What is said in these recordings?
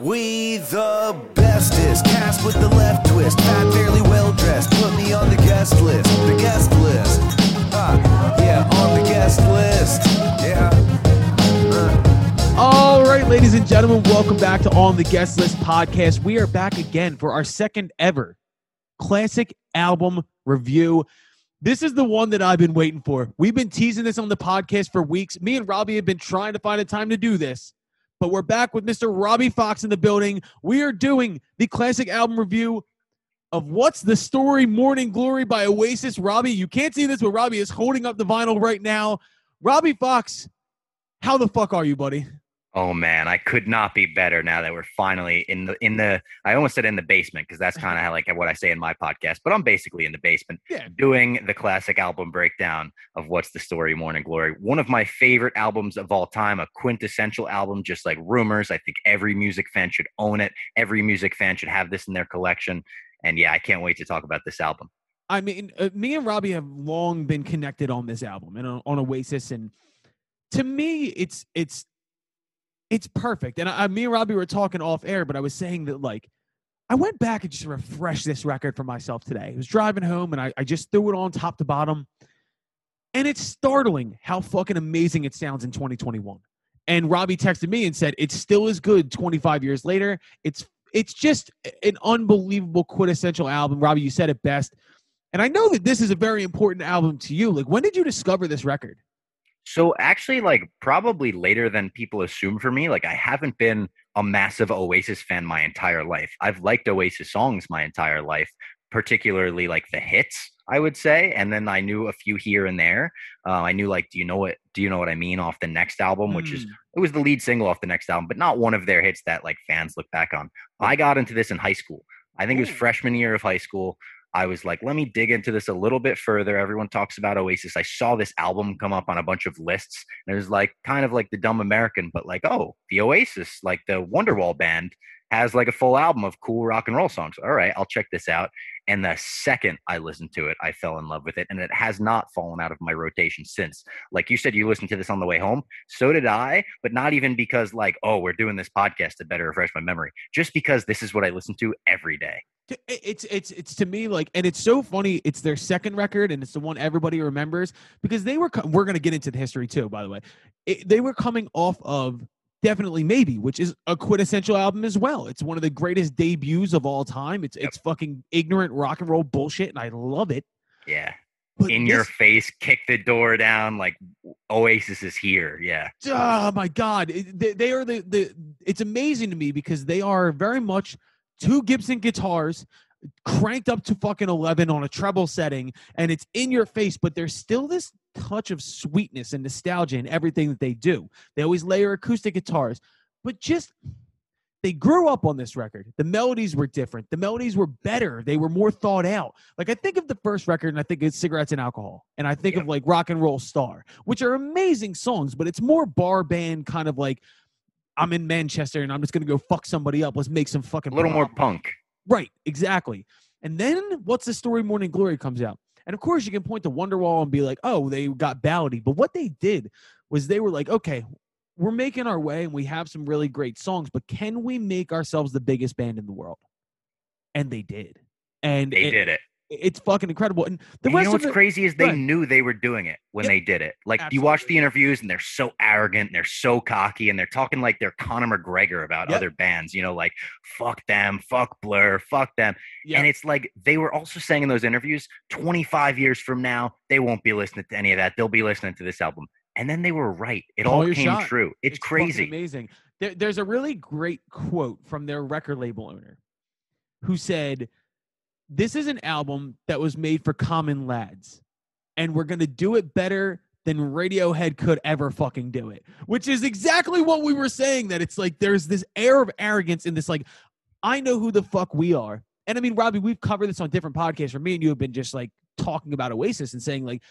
We the bestest, cast with the left twist, fat, fairly well dressed. Put me on the guest list, the guest list. Uh, yeah, on the guest list. Yeah. Uh. All right, ladies and gentlemen, welcome back to On the Guest List podcast. We are back again for our second ever classic album review. This is the one that I've been waiting for. We've been teasing this on the podcast for weeks. Me and Robbie have been trying to find a time to do this, but we're back with Mr. Robbie Fox in the building. We are doing the classic album review of What's the Story Morning Glory by Oasis. Robbie, you can't see this, but Robbie is holding up the vinyl right now. Robbie Fox, how the fuck are you, buddy? Oh man, I could not be better now that we're finally in the in the I almost said in the basement because that's kind of like what I say in my podcast, but I'm basically in the basement Yeah. doing the classic album breakdown of What's the Story Morning Glory. One of my favorite albums of all time, a quintessential album just like Rumors. I think every music fan should own it. Every music fan should have this in their collection. And yeah, I can't wait to talk about this album. I mean, uh, me and Robbie have long been connected on this album and on, on Oasis, and to me, it's it's it's perfect. And I, me and Robbie were talking off air, but I was saying that like I went back and just refreshed this record for myself today. I was driving home and I, I just threw it on top to bottom, and it's startling how fucking amazing it sounds in 2021. And Robbie texted me and said it's still as good 25 years later. It's it's just an unbelievable quintessential album. Robbie, you said it best. And I know that this is a very important album to you. Like, when did you discover this record? So actually, like probably later than people assume for me. Like I haven't been a massive Oasis fan my entire life. I've liked Oasis songs my entire life, particularly like the hits. I would say, and then I knew a few here and there. Uh, I knew like, do you know what? Do you know what I mean? Off the next album, which is Mm. it was the lead single off the next album, but not one of their hits that like fans look back on. I got into this in high school. I think it was freshman year of high school. I was like, let me dig into this a little bit further. Everyone talks about Oasis. I saw this album come up on a bunch of lists, and it was like kind of like the dumb American, but like, oh, the Oasis, like the Wonderwall band, has like a full album of cool rock and roll songs. All right, I'll check this out. And the second I listened to it, I fell in love with it, and it has not fallen out of my rotation since. Like you said, you listened to this on the way home. So did I, but not even because like, oh, we're doing this podcast to better refresh my memory. Just because this is what I listen to every day. It's it's it's to me like, and it's so funny. It's their second record, and it's the one everybody remembers because they were. We're gonna get into the history too, by the way. It, they were coming off of definitely maybe, which is a quintessential album as well. It's one of the greatest debuts of all time. It's Yep. it's fucking ignorant rock and roll bullshit, and I love it. Yeah. But in your face, kick the door down, like Oasis is here. Yeah. oh my god they, they are the, the it's amazing to me because they are very much two gibson guitars cranked up to fucking 11 on a treble setting and it's in your face but there's still this touch of sweetness and nostalgia in everything that they do. They always layer acoustic guitars but just they grew up on this record. The melodies were different. The melodies were better. They were more thought out. Like i think of the first record and i think it's cigarettes and alcohol and i think Yep. of like rock and roll star which are amazing songs but it's more bar band kind of like i'm in manchester and i'm just gonna go fuck somebody up. Let's make some fucking A little more punk. Right exactly. And then what's the story morning glory comes out? And of course you can point to wonderwall and be like oh they got ballady. But what they did was they were like okay we're making our way and we have some really great songs but can we make ourselves the biggest band in the world? And they did. And They it- did it. It's fucking incredible and the And you know what's it, crazy is they Right. knew they were doing it when Yep. they did it. Like you watch the interviews and they're so arrogant, and they're so cocky, and they're talking like they're Conor McGregor about Yep. other bands. You know, like fuck them, fuck Blur, fuck them. yeah, And it's like they were also saying in those interviews, 25 years from now, they won't be listening to any of that. They'll be listening to this album. And then they were right. It Call all came shot. true. It's, fucking crazy. amazing. There, there's a really great quote from their record label owner who said, This is an album that was made for common lads, and we're to do it better than Radiohead could ever fucking do it, which is exactly what we were saying. That it's like there's this air of arrogance in this, like, I know who the fuck we are. And I mean, Robbie, we've covered this on different podcasts where me and you have been just like talking about Oasis and saying, like,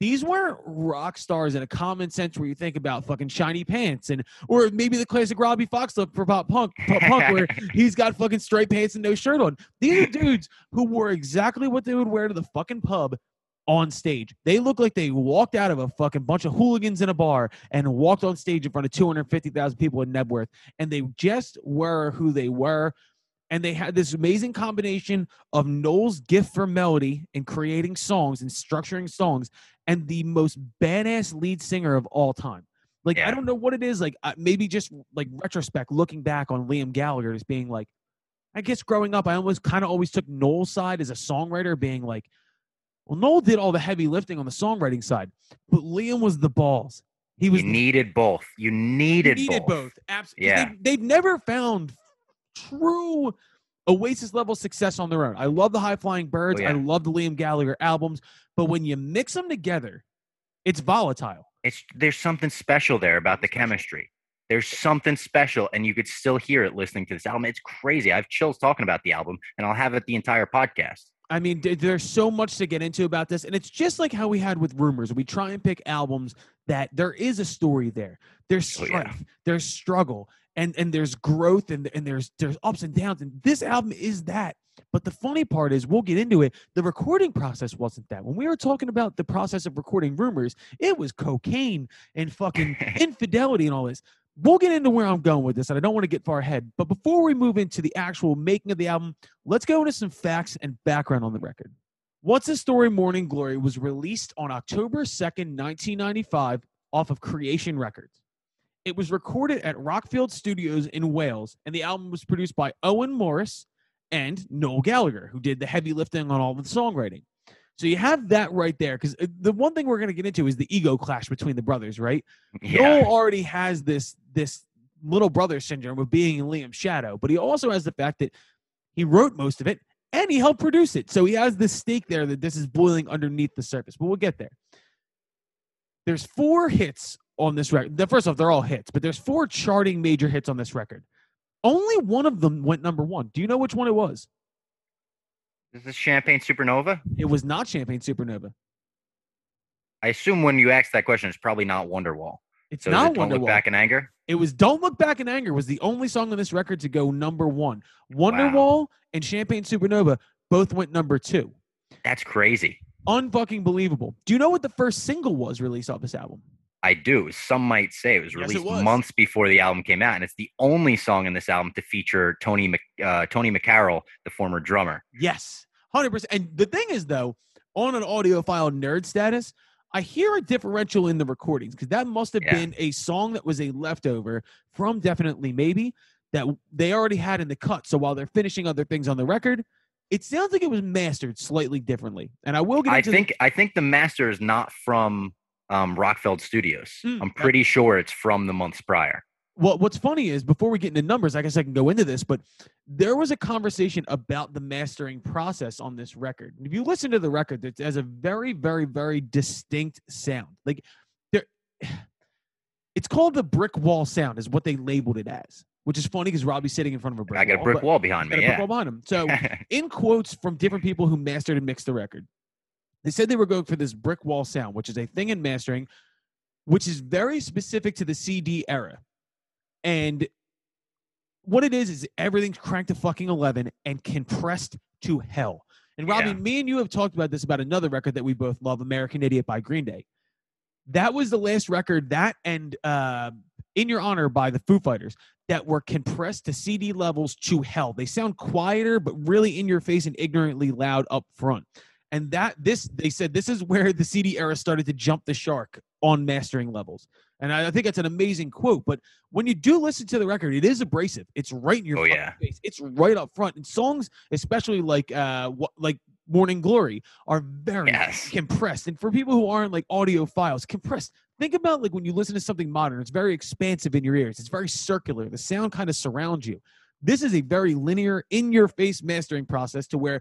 these weren't rock stars in a common sense where you think about fucking shiny pants and or maybe the classic Robbie Fox look for pop punk, pop punk where he's got fucking straight pants and no shirt on. These are dudes who wore exactly what they would wear to the fucking pub on stage. They look like they walked out of a fucking bunch of hooligans in a bar and walked on stage in front of 250,000 people in Knebworth. And they just were who they were. And they had this amazing combination of Noel's gift for melody and creating songs and structuring songs and the most badass lead singer of all time. Like, I don't know what it is. Like, uh, maybe just like retrospect, looking back on Liam Gallagher as being like, I guess growing up, I almost kind of always took Noel's side as a songwriter, being like, well, Noel did all the heavy lifting on the songwriting side, but Liam was the balls. He was You needed both. You needed, needed both. both. Absolutely. Yeah. They, they've never found true Oasis level success on their own. I love the High Flying Birds. Oh, yeah. I love the Liam Gallagher albums, but when you mix them together, it's volatile. It's there's something special there about the chemistry. There's something special, and you could still hear it listening to this album. It's crazy. I have chills talking about the album, and I'll have it the entire podcast. I mean, there's so much to get into about this, and it's just like how we had with rumors. We try and pick albums that there is a story there. There's Oh, yeah. there's struggle, and and there's growth, and and there's there's ups and downs. And this album is that. But the funny part is, we'll get into it. The recording process wasn't that. When we were talking about the process of recording rumors, it was cocaine and fucking infidelity and all this. We'll get into where I'm going with this, and I don't want to get far ahead. But before we move into the actual making of the album, let's go into some facts and background on the record. What's the Story Morning Glory was released on October 2nd, 1995, off of Creation Records. It was recorded at Rockfield Studios in Wales, and the album was produced by Owen Morris and Noel Gallagher, who did the heavy lifting on all the songwriting. So you have that right there, because uh, the one thing we're going to get into is the ego clash between the brothers, right? Yeah, Noel already has this this little brother syndrome of being in Liam's shadow, but he also has the fact that he wrote most of it and he helped produce it. So he has this stake there that this is boiling underneath the surface. But we'll get there. There's four hits on this record. The- First off, they're all hits, but there's four charting major hits on this record. Only one of them went number one. Do you know which one it was? Is this Champagne Supernova? It was not Champagne Supernova. I assume when you ask that question, it's probably not Wonderwall. It's So not it Don't Look Wonderwall. Back in Anger? It was "Don't Look Back in Anger" was the only song on this record to go number one. Wonderwall and Champagne Supernova both went number two. That's crazy. Unfucking believable. Do you know what the first single was released off this album? I do. Some might say it was Yes, it released was. months before the album came out, and it's the only song in this album to feature Tony Mc, uh, Tony McCarroll, the former drummer. Yes, hundred percent. And the thing is, though, on an audiophile nerd status, I hear a differential in the recordings because that must have Yeah. been a song that was a leftover from Definitely Maybe that they already had in the cut. So while they're finishing other things on the record, it sounds like it was mastered slightly differently. And I will get I into the- think I think the master is not from um, Rockfield Studios. Mm, I'm pretty sure it's from the months prior. Well, what's funny is before we get into numbers, I guess I can go into this, but there was a conversation about the mastering process on this record. If you listen to the record, it has a very, very, very distinct sound. Like there, it's called the brick wall sound, is what they labeled it as. Which is funny because Robbie's sitting in front of a brick I got a wall. brick but wall behind me. got a brick wall behind him. So in quotes from different people who mastered and mixed the record. They said they were going for this brick wall sound, which is a thing in mastering, which is very specific to the CD era. And what it is is everything's cranked to fucking 11 and compressed to hell. And Robbie, Yeah. me and you have talked about this about another record that we both love, American Idiot by Green Day. That was the last record, that and uh, In Your Honor by the Foo Fighters, that were compressed to CD levels to hell. They sound quieter, but really in your face and ignorantly loud up front. And that this they said this is where the CD era started to jump the shark on mastering levels. And I, I think that's an amazing quote. But when you do listen to the record, it is abrasive. It's right in your Oh, yeah. face. It's right up front. And songs, especially like uh what like Morning Glory, are very Yes. compressed. And for people who aren't like audiophiles, compressed. Think about like when you listen to something modern, it's very expansive in your ears. It's very circular. The sound kind of surrounds you. This is a very linear, in your face mastering process to where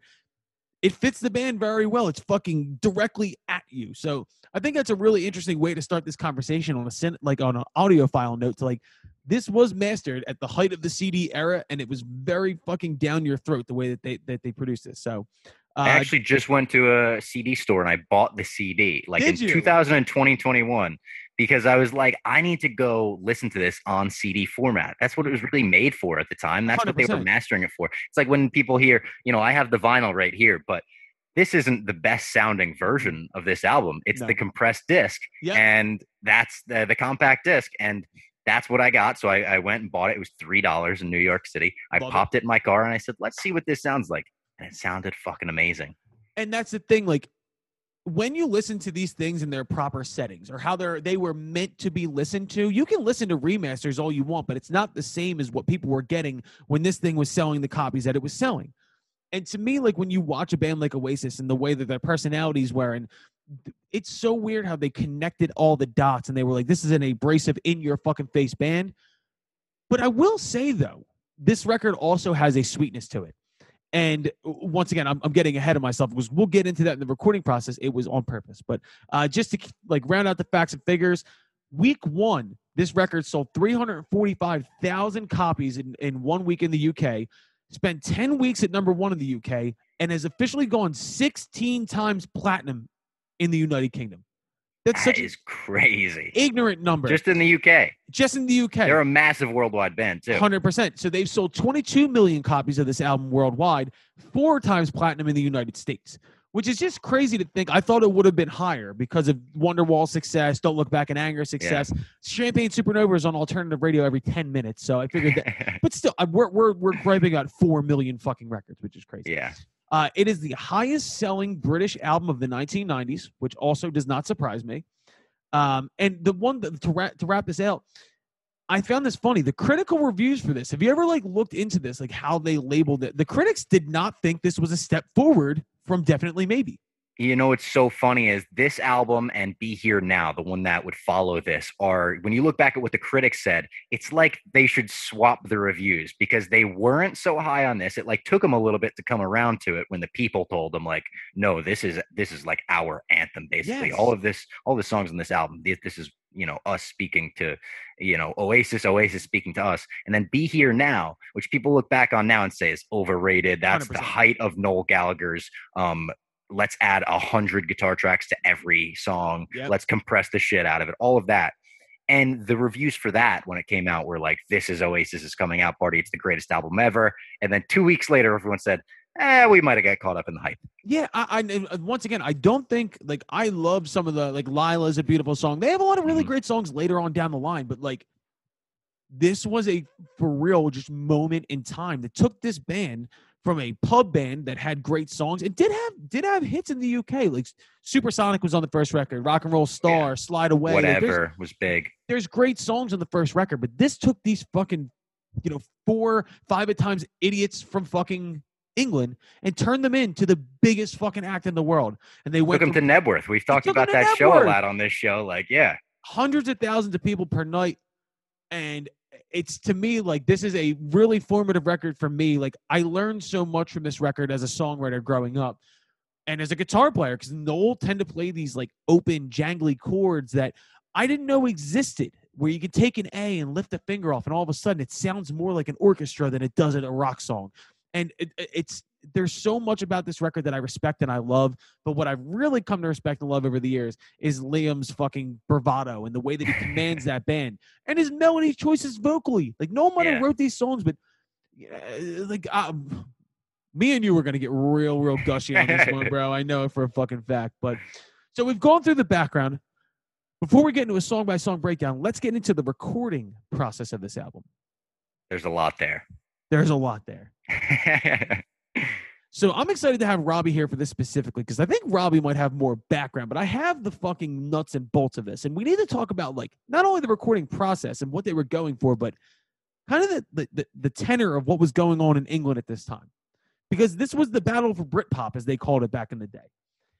it fits the band very well. It's fucking directly at you. So I think that's a really interesting way to start this conversation on a sen- like on an audiophile note to like this was mastered at the height of the CD era and it was very fucking down your throat the way that they that they produced this. So uh, I actually just went to a CD store and I bought the CD like in you? 2020, 2021 because I was like, I need to go listen to this on CD format. That's what it was really made for at the time. That's what they were mastering it for. It's like when people hear, you know, I have the vinyl right here, but this isn't the best sounding version of this album. It's No. the compressed disc, Yeah. and that's the, the compact disc, and that's what I got. So I, I went and bought it. It was three dollars in New York City. I Love it. popped it in my car, and I said, "Let's see what this sounds like." And it sounded fucking amazing. and that's the thing like when you listen to these things in their proper settings or how they're they were meant to be listened to you can listen to remasters all you want but it's not the same as what people were getting when this thing was selling the copies that it was selling. And to me like when you watch a band like oasis and the way that their personalities were and it's so weird how they connected all the dots and they were like this is an abrasive in your fucking face band. But i will say though this record also has a sweetness to it and once again, I'm, I'm getting ahead of myself because we'll get into that in the recording process. It was on purpose, but uh, just to like round out the facts and figures, week one, this record sold 345,000 copies in, in one week in the UK. Spent 10 weeks at number one in the UK and has officially gone 16 times platinum in the United Kingdom. That's That such is crazy. ignorant number. Just, in the UK, Just in the UK. they're a massive worldwide band too. Hundred percent. So they've sold 22 million copies of this album worldwide, four times platinum in the United States, which is just crazy to think. I thought it would have been higher because of Wonderwall's success, Don't Look Back in Anger success. Champagne Supernova is on alternative radio every 10 minutes, so I figured that. But still, we're we're we're griping at four million fucking records, which is crazy. yeah, Uh, it is the highest selling British album of the 1990s, which also does not surprise me. Um, and the one that, to, wrap, to wrap this out, I found this funny. The critical reviews for this. Have you ever like looked into this, like how they labeled it? The critics did not think this was a step forward from Definitely Maybe. You know what's so funny is this album and Be Here Now, the one that would follow this, are when you look back at what the critics said, it's like they should swap the reviews because they weren't so high on this. It like took them a little bit to come around to it when the people told them like, no, this is this is like our anthem basically. Yes. All of this, all the songs in this album, this, this is you know us speaking to you know Oasis, Oasis speaking to us, and then Be Here Now, which people look back on now and say is overrated. That's the 100%. height of Noel Gallagher's um let's add a hundred guitar tracks to every song. Yep. Let's compress the shit out of it. All of that. And the reviews for that when it came out were like, this is Oasis is coming out party. It's the greatest album ever. And then two weeks later, everyone said, eh, we might have got caught up in the hype. Yeah, I, I uh, once again, I don't think like I love some of the like Lyla's a beautiful song. They have a lot of really Mhm. great songs later on down the line, but like this was a for real just moment in time that took this band from a pub band that had great songs. It did have did have hits in the UK. Like Supersonic was on the first record, Rock and Roll Star, Slide Away. like, Whatever was big. there's great songs on the first record, but this took these fucking, you know, four, five at times idiots from fucking England and turned them into the biggest fucking act in the world. And they Took went them to Knebworth. We've talked about that show a lot on this show. Like, yeah, hundreds of thousands of people per night. And it's to me like this is a really formative record for me. Like I learned so much from this record as a songwriter growing up. And as a guitar player, because Noel tend to play these like open, jangly chords that I didn't know existed, where you can take an A and lift a finger off, and all of a sudden it sounds more like an orchestra than it does a rock song. And it- it's there's so much about this record that I respect and I love. But what I've really come to respect and love over the years is Liam's fucking bravado and the way that he commands that band and his melody choices vocally. Like no one Yeah. wrote these songs, but uh, like um, me and you were gonna get real, real gushy on this one, bro. I know it for a fucking fact. But so we've gone through the background. Before we get into a song by song breakdown, let's get into the recording process of this album. there's a lot there. There's a lot there. So I'm excited to have Robbie here for this specifically because I think Robbie might have more background, but I have the fucking nuts and bolts of this. And we need to talk about like not only the recording process and what they were going for, but kind of the the, the, tenor of what was going on in England at this time. Because this was the battle for Britpop, as they called it back in the day.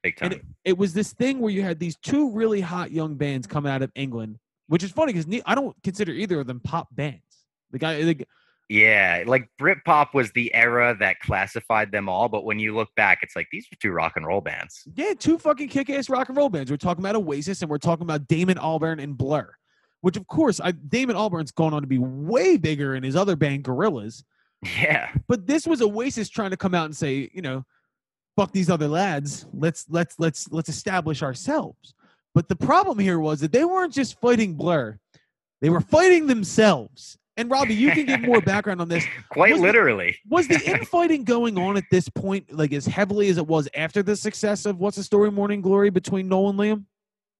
Big time. And it, it was this thing where you had these two really hot young bands coming out of England, which is funny because I don't consider either of them pop bands. The guy, the, Yeah, like Britpop was the era that classified them all, but when you look back, it's like these are two rock and roll bands. Yeah, two fucking kick-ass rock and roll bands. We're talking about Oasis and we're talking about Damon Albarn and Blur, which of course, I, Damon Albarn's gone on to be way bigger in his other band, Gorillaz. Yeah, But this was Oasis trying to come out and say, you know, fuck these other lads. Let's let's let's let's establish ourselves. But the problem here was that they weren't just fighting Blur; they were fighting themselves. And Robbie, you can give more background on this. Quite Was the- literally. Was the infighting going on at this point like as heavily as it was after the success of What's the Story Morning Glory between Noel and Liam?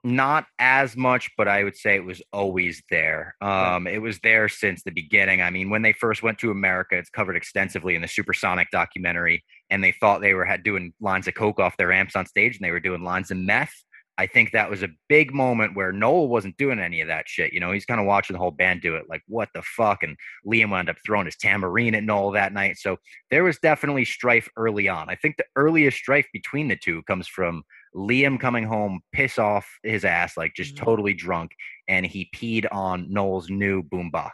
Not as much, but I would say it was always there. Um, It was there since the beginning. I mean, when they first went to America, it's covered extensively in the Supersonic documentary, and they thought they were had doing lines of coke off their amps on stage, and they were doing lines of meth. I think that was a big moment where Noel wasn't doing any of that shit. You know, he's kind of watching the whole band do it, like what the fuck. And Liam wound up throwing his tambourine at Noel that night. So there was definitely strife early on. I think the earliest strife between the two comes from Liam coming home, piss off his ass, like just Mhm. totally drunk, and he peed on Noel's new boombox.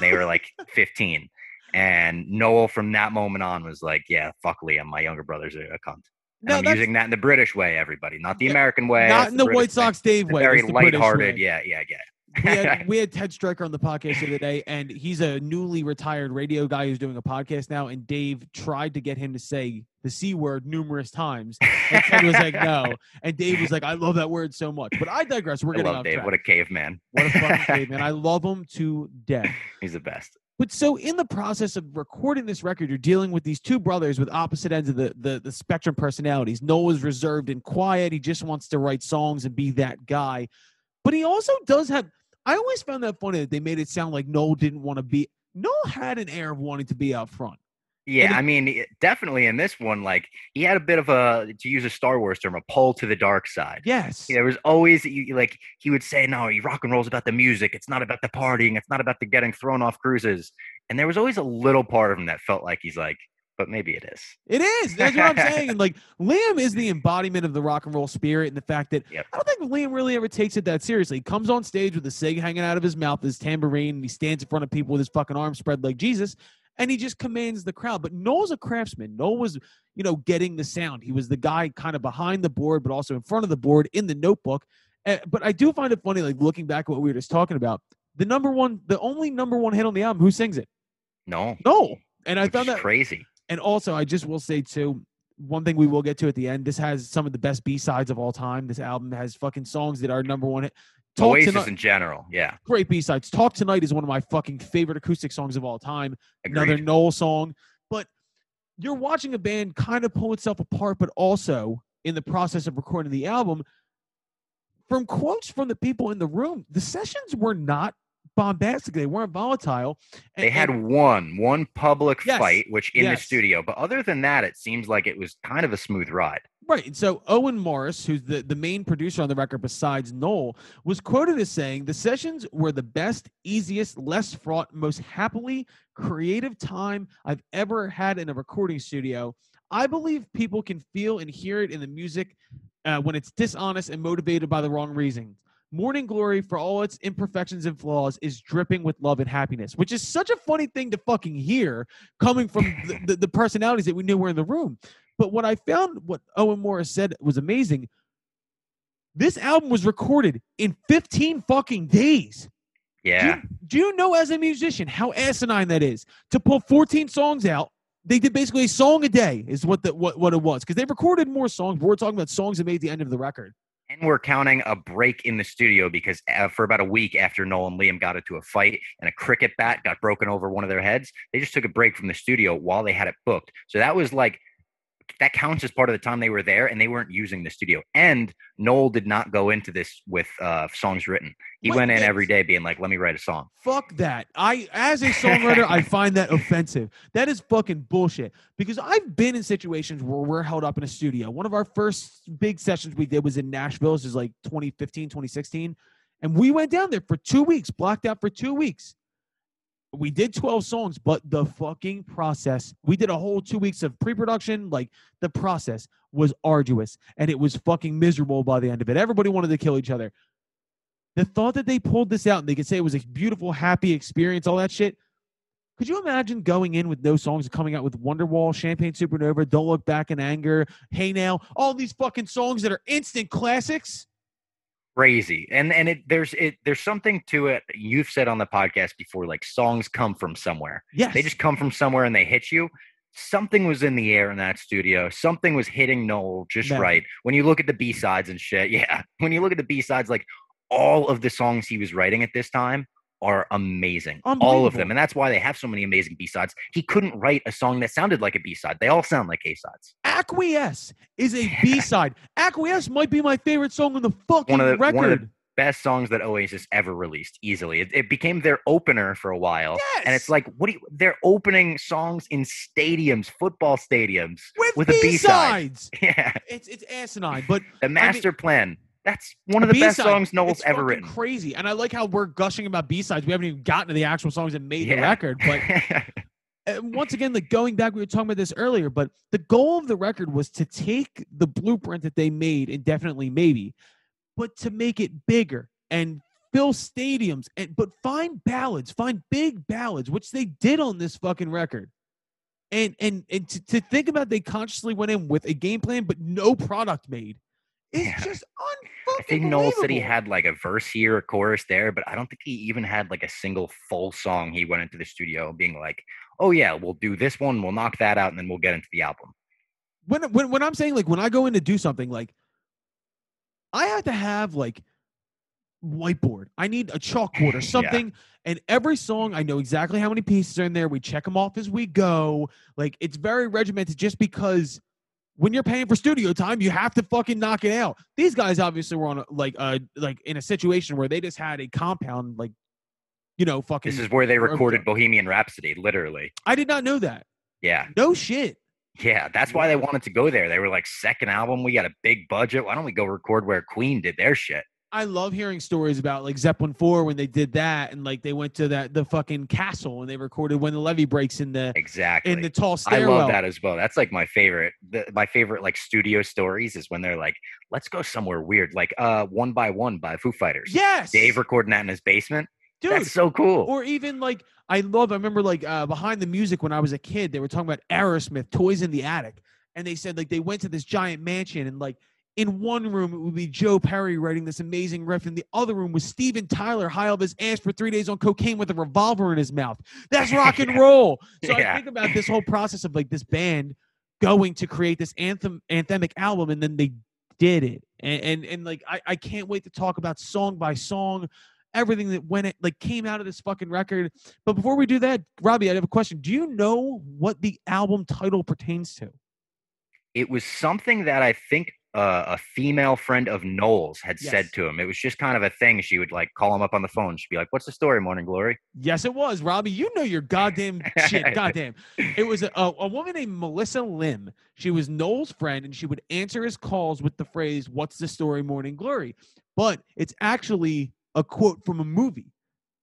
They were like 15. And Noel, from that moment on, was like, "Yeah, fuck Liam. My younger brother's a, a cunt." No, I'm using that in the British way, everybody, not the American way. not in the British White. Sox Dave The way. Very the lighthearted. way. Yeah, yeah, yeah. we had we had Ted Striker on the podcast the other day, and he's a newly retired radio guy who's doing a podcast now. And Dave tried to get him to say the c word numerous times, and Ted was like, "No," and Dave was like, "I love that word so much." But I digress. We're I getting love off Dave. track. What a caveman. What a fucking caveman! I love him to death. He's the best. But so in the process of recording this record, you're dealing with these two brothers with opposite ends of the, the, the spectrum personalities. Noel's reserved and quiet. He just wants to write songs and be that guy. But he also does have I always found that funny that they made it sound like Noel didn't want to be Noel had an air of wanting to be out front. Yeah, I mean, definitely in this one, like he had a bit of a, to use a Star Wars term, a pull to the dark side. Yes. There was always like he would say, "No, you rock and roll's about the music. It's not about the partying. It's not about the getting thrown off cruises." And there was always a little part of him that felt like he's like, "But maybe it is." It is. That's what I'm saying. And like Liam is the embodiment of the rock and roll spirit and the fact that Yep. I don't think Liam really ever takes it that seriously. He comes on stage with a cig hanging out of his mouth, his tambourine, and he stands in front of people with his fucking arms spread like Jesus, and he just commands the crowd. But Noel's a craftsman. Noel was, you know, getting the sound. He was the guy kind of behind the board, but also in front of the board in the notebook. Uh, but I do find it funny, like looking back at what we were just talking about. The number one, the only number one hit on the album, who sings it? No, No. And I which found that crazy. and also, I just will say too, one thing we will get to at the end. This has some of the best B sides of all time. This album has fucking songs that are number one hit. Talk Oasis tonight, in general, yeah, great B sides. Talk tonight is one of my fucking favorite acoustic songs of all time. Another. Noel song, but you're watching a band kind of pull itself apart, but also in the process of recording the album. From quotes from the people in the room, the sessions were not bombastic. They weren't volatile. and- They had and- one one public Yes, fight, which in the studio, but other than that, it seems like it was kind of a smooth ride. Right. So Owen Morris, who's the, the main producer on the record besides Noel, was quoted as saying the sessions were the best, easiest, less fraught, most happily creative time I've ever had in a recording studio. I believe people can feel and hear it in the music uh, when it's dishonest and motivated by the wrong reasons. Morning Glory, for all its imperfections and flaws, is dripping with love and happiness, which is such a funny thing to fucking hear coming from the, the, the personalities that we knew were in the room. But what I found, what Owen Morris said was amazing. This album was recorded in 15 fucking days. Do Yeah, you, do you know, as a musician, how asinine that is to pull 14 songs out? They did basically a song a day, is what the what, what it was, because they recorded more songs. But we're talking about songs that made the end of the record. and we're counting a break in the studio because uh, for about a week after Noel and Liam got into a fight and a cricket bat got broken over one of their heads, they just took a break from the studio while they had it booked. So that was like that counts as part of the time they were there and they weren't using the studio. And Noel did not go into this with uh, songs written. He Wait, went in every day being like, "Let me write a song." Fuck that. I, as a songwriter, I find that offensive. That is fucking bullshit. Because I've been in situations where we're held up in a studio. One of our first big sessions we did was in Nashville. This is like 2015, 2016. And we went down there for two weeks, blocked out for two weeks. We did 12 songs, but the fucking process, we did a whole two weeks of pre production. Like the process was arduous and it was fucking miserable by the end of it. Everybody wanted to kill each other the thought that they pulled this out and they could say it was a beautiful, happy experience, all that shit. Could you imagine going in with no songs and coming out with Wonderwall, Champagne Supernova, Don't Look Back in Anger, Hey Now, all these fucking songs that are instant classics? Crazy, and and it there's it there's something to it. You've said on the podcast before, like songs come from somewhere. Yes. They just come from somewhere and they hit you. Something was in the air in that studio. Something was hitting Noel just Man. right. When you look at the B sides and shit, yeah. When you look at the B sides, like all of the songs he was writing at this time are amazing. All of them. And that's why they have so many amazing B-sides. He couldn't write a song that sounded like a B-side. They all sound like A-sides. Acquiesce is a B side. Acquiesce might be my favorite song on the fucking One of the- record. one of the Best songs that Oasis ever released, easily. It, it became their opener for a while. yes. And it's like, what do you they're opening songs in stadiums, football stadiums. with, with a B-side. B-sides. Yeah. It's it's asinine, but The master plan. That's one of the best B-side, songs Noel's it's ever written. Crazy, and I like how we're gushing about B sides. We haven't even gotten to the actual songs that made the record. But uh, once again, like going back, we were talking about this earlier. But the goal of the record was to take the blueprint that they made, in Definitely Maybe, but to make it bigger and fill stadiums and but find ballads, find big ballads, which they did on this fucking record. And and and to, to think about they consciously went in with a game plan but no product made is Yeah. just I think Noel said he had like a verse here, a chorus there, but I don't think he even had like a single full song. He went into the studio being like, "Oh yeah, we'll do this one, we'll knock that out, and then we'll get into the album." when when when I'm saying like when I go in to do something like I have to have like whiteboard. I need a chalkboard or Yeah. something. And every song, I know exactly how many pieces are in there. We check them off as we go. Like it's very regimented just because when you're paying for studio time, you have to fucking knock it out. These guys obviously were on a, like uh like in a situation where they just had a compound like you know fucking This is where they or- recorded Bohemian Rhapsody, literally. I did not know that. Yeah, No shit. yeah, that's why they wanted to go there. They were like, second album, we got a big budget. Why don't we go record where Queen did their shit? I love hearing stories about like Zeppelin 4 when they did that and like they went to that the fucking castle and they recorded when the levee breaks in the Exactly. in the tall I love that as well. That's like my favorite. The, my favorite like studio stories is when they're like, "Let's go somewhere weird," like uh, "One by One" by Foo Fighters. Yes. Dave recording that in his basement. Dude. That's so cool. or even like I love I remember like uh behind the music when I was a kid, they were talking about Aerosmith, Toys in the Attic. And they said like they went to this giant mansion and like in one room it would be Joe Perry writing this amazing riff, and the other room was Steven Tyler high off his ass for three days on cocaine with a revolver in his mouth. That's rock and roll. So I think about this whole process of like this band going to create this anthem anthemic album, and then they did it. And and, and like I, I can't wait to talk about song by song, everything that went it like came out of this fucking record. But before we do that, Robbie, I have a question. Do you know what the album title pertains to? it was something that I think uh, a female friend of Noel's had said to him. It was just kind of a thing. She would like call him up on the phone. She'd be like, "What's the story, Morning Glory?" Yes, it was, Robbie. You know your goddamn shit. Goddamn. It was a, a, woman named Melissa Lim. She was Noel's friend, and she would answer his calls with the phrase, What's the story, Morning Glory? But it's actually a quote from a movie.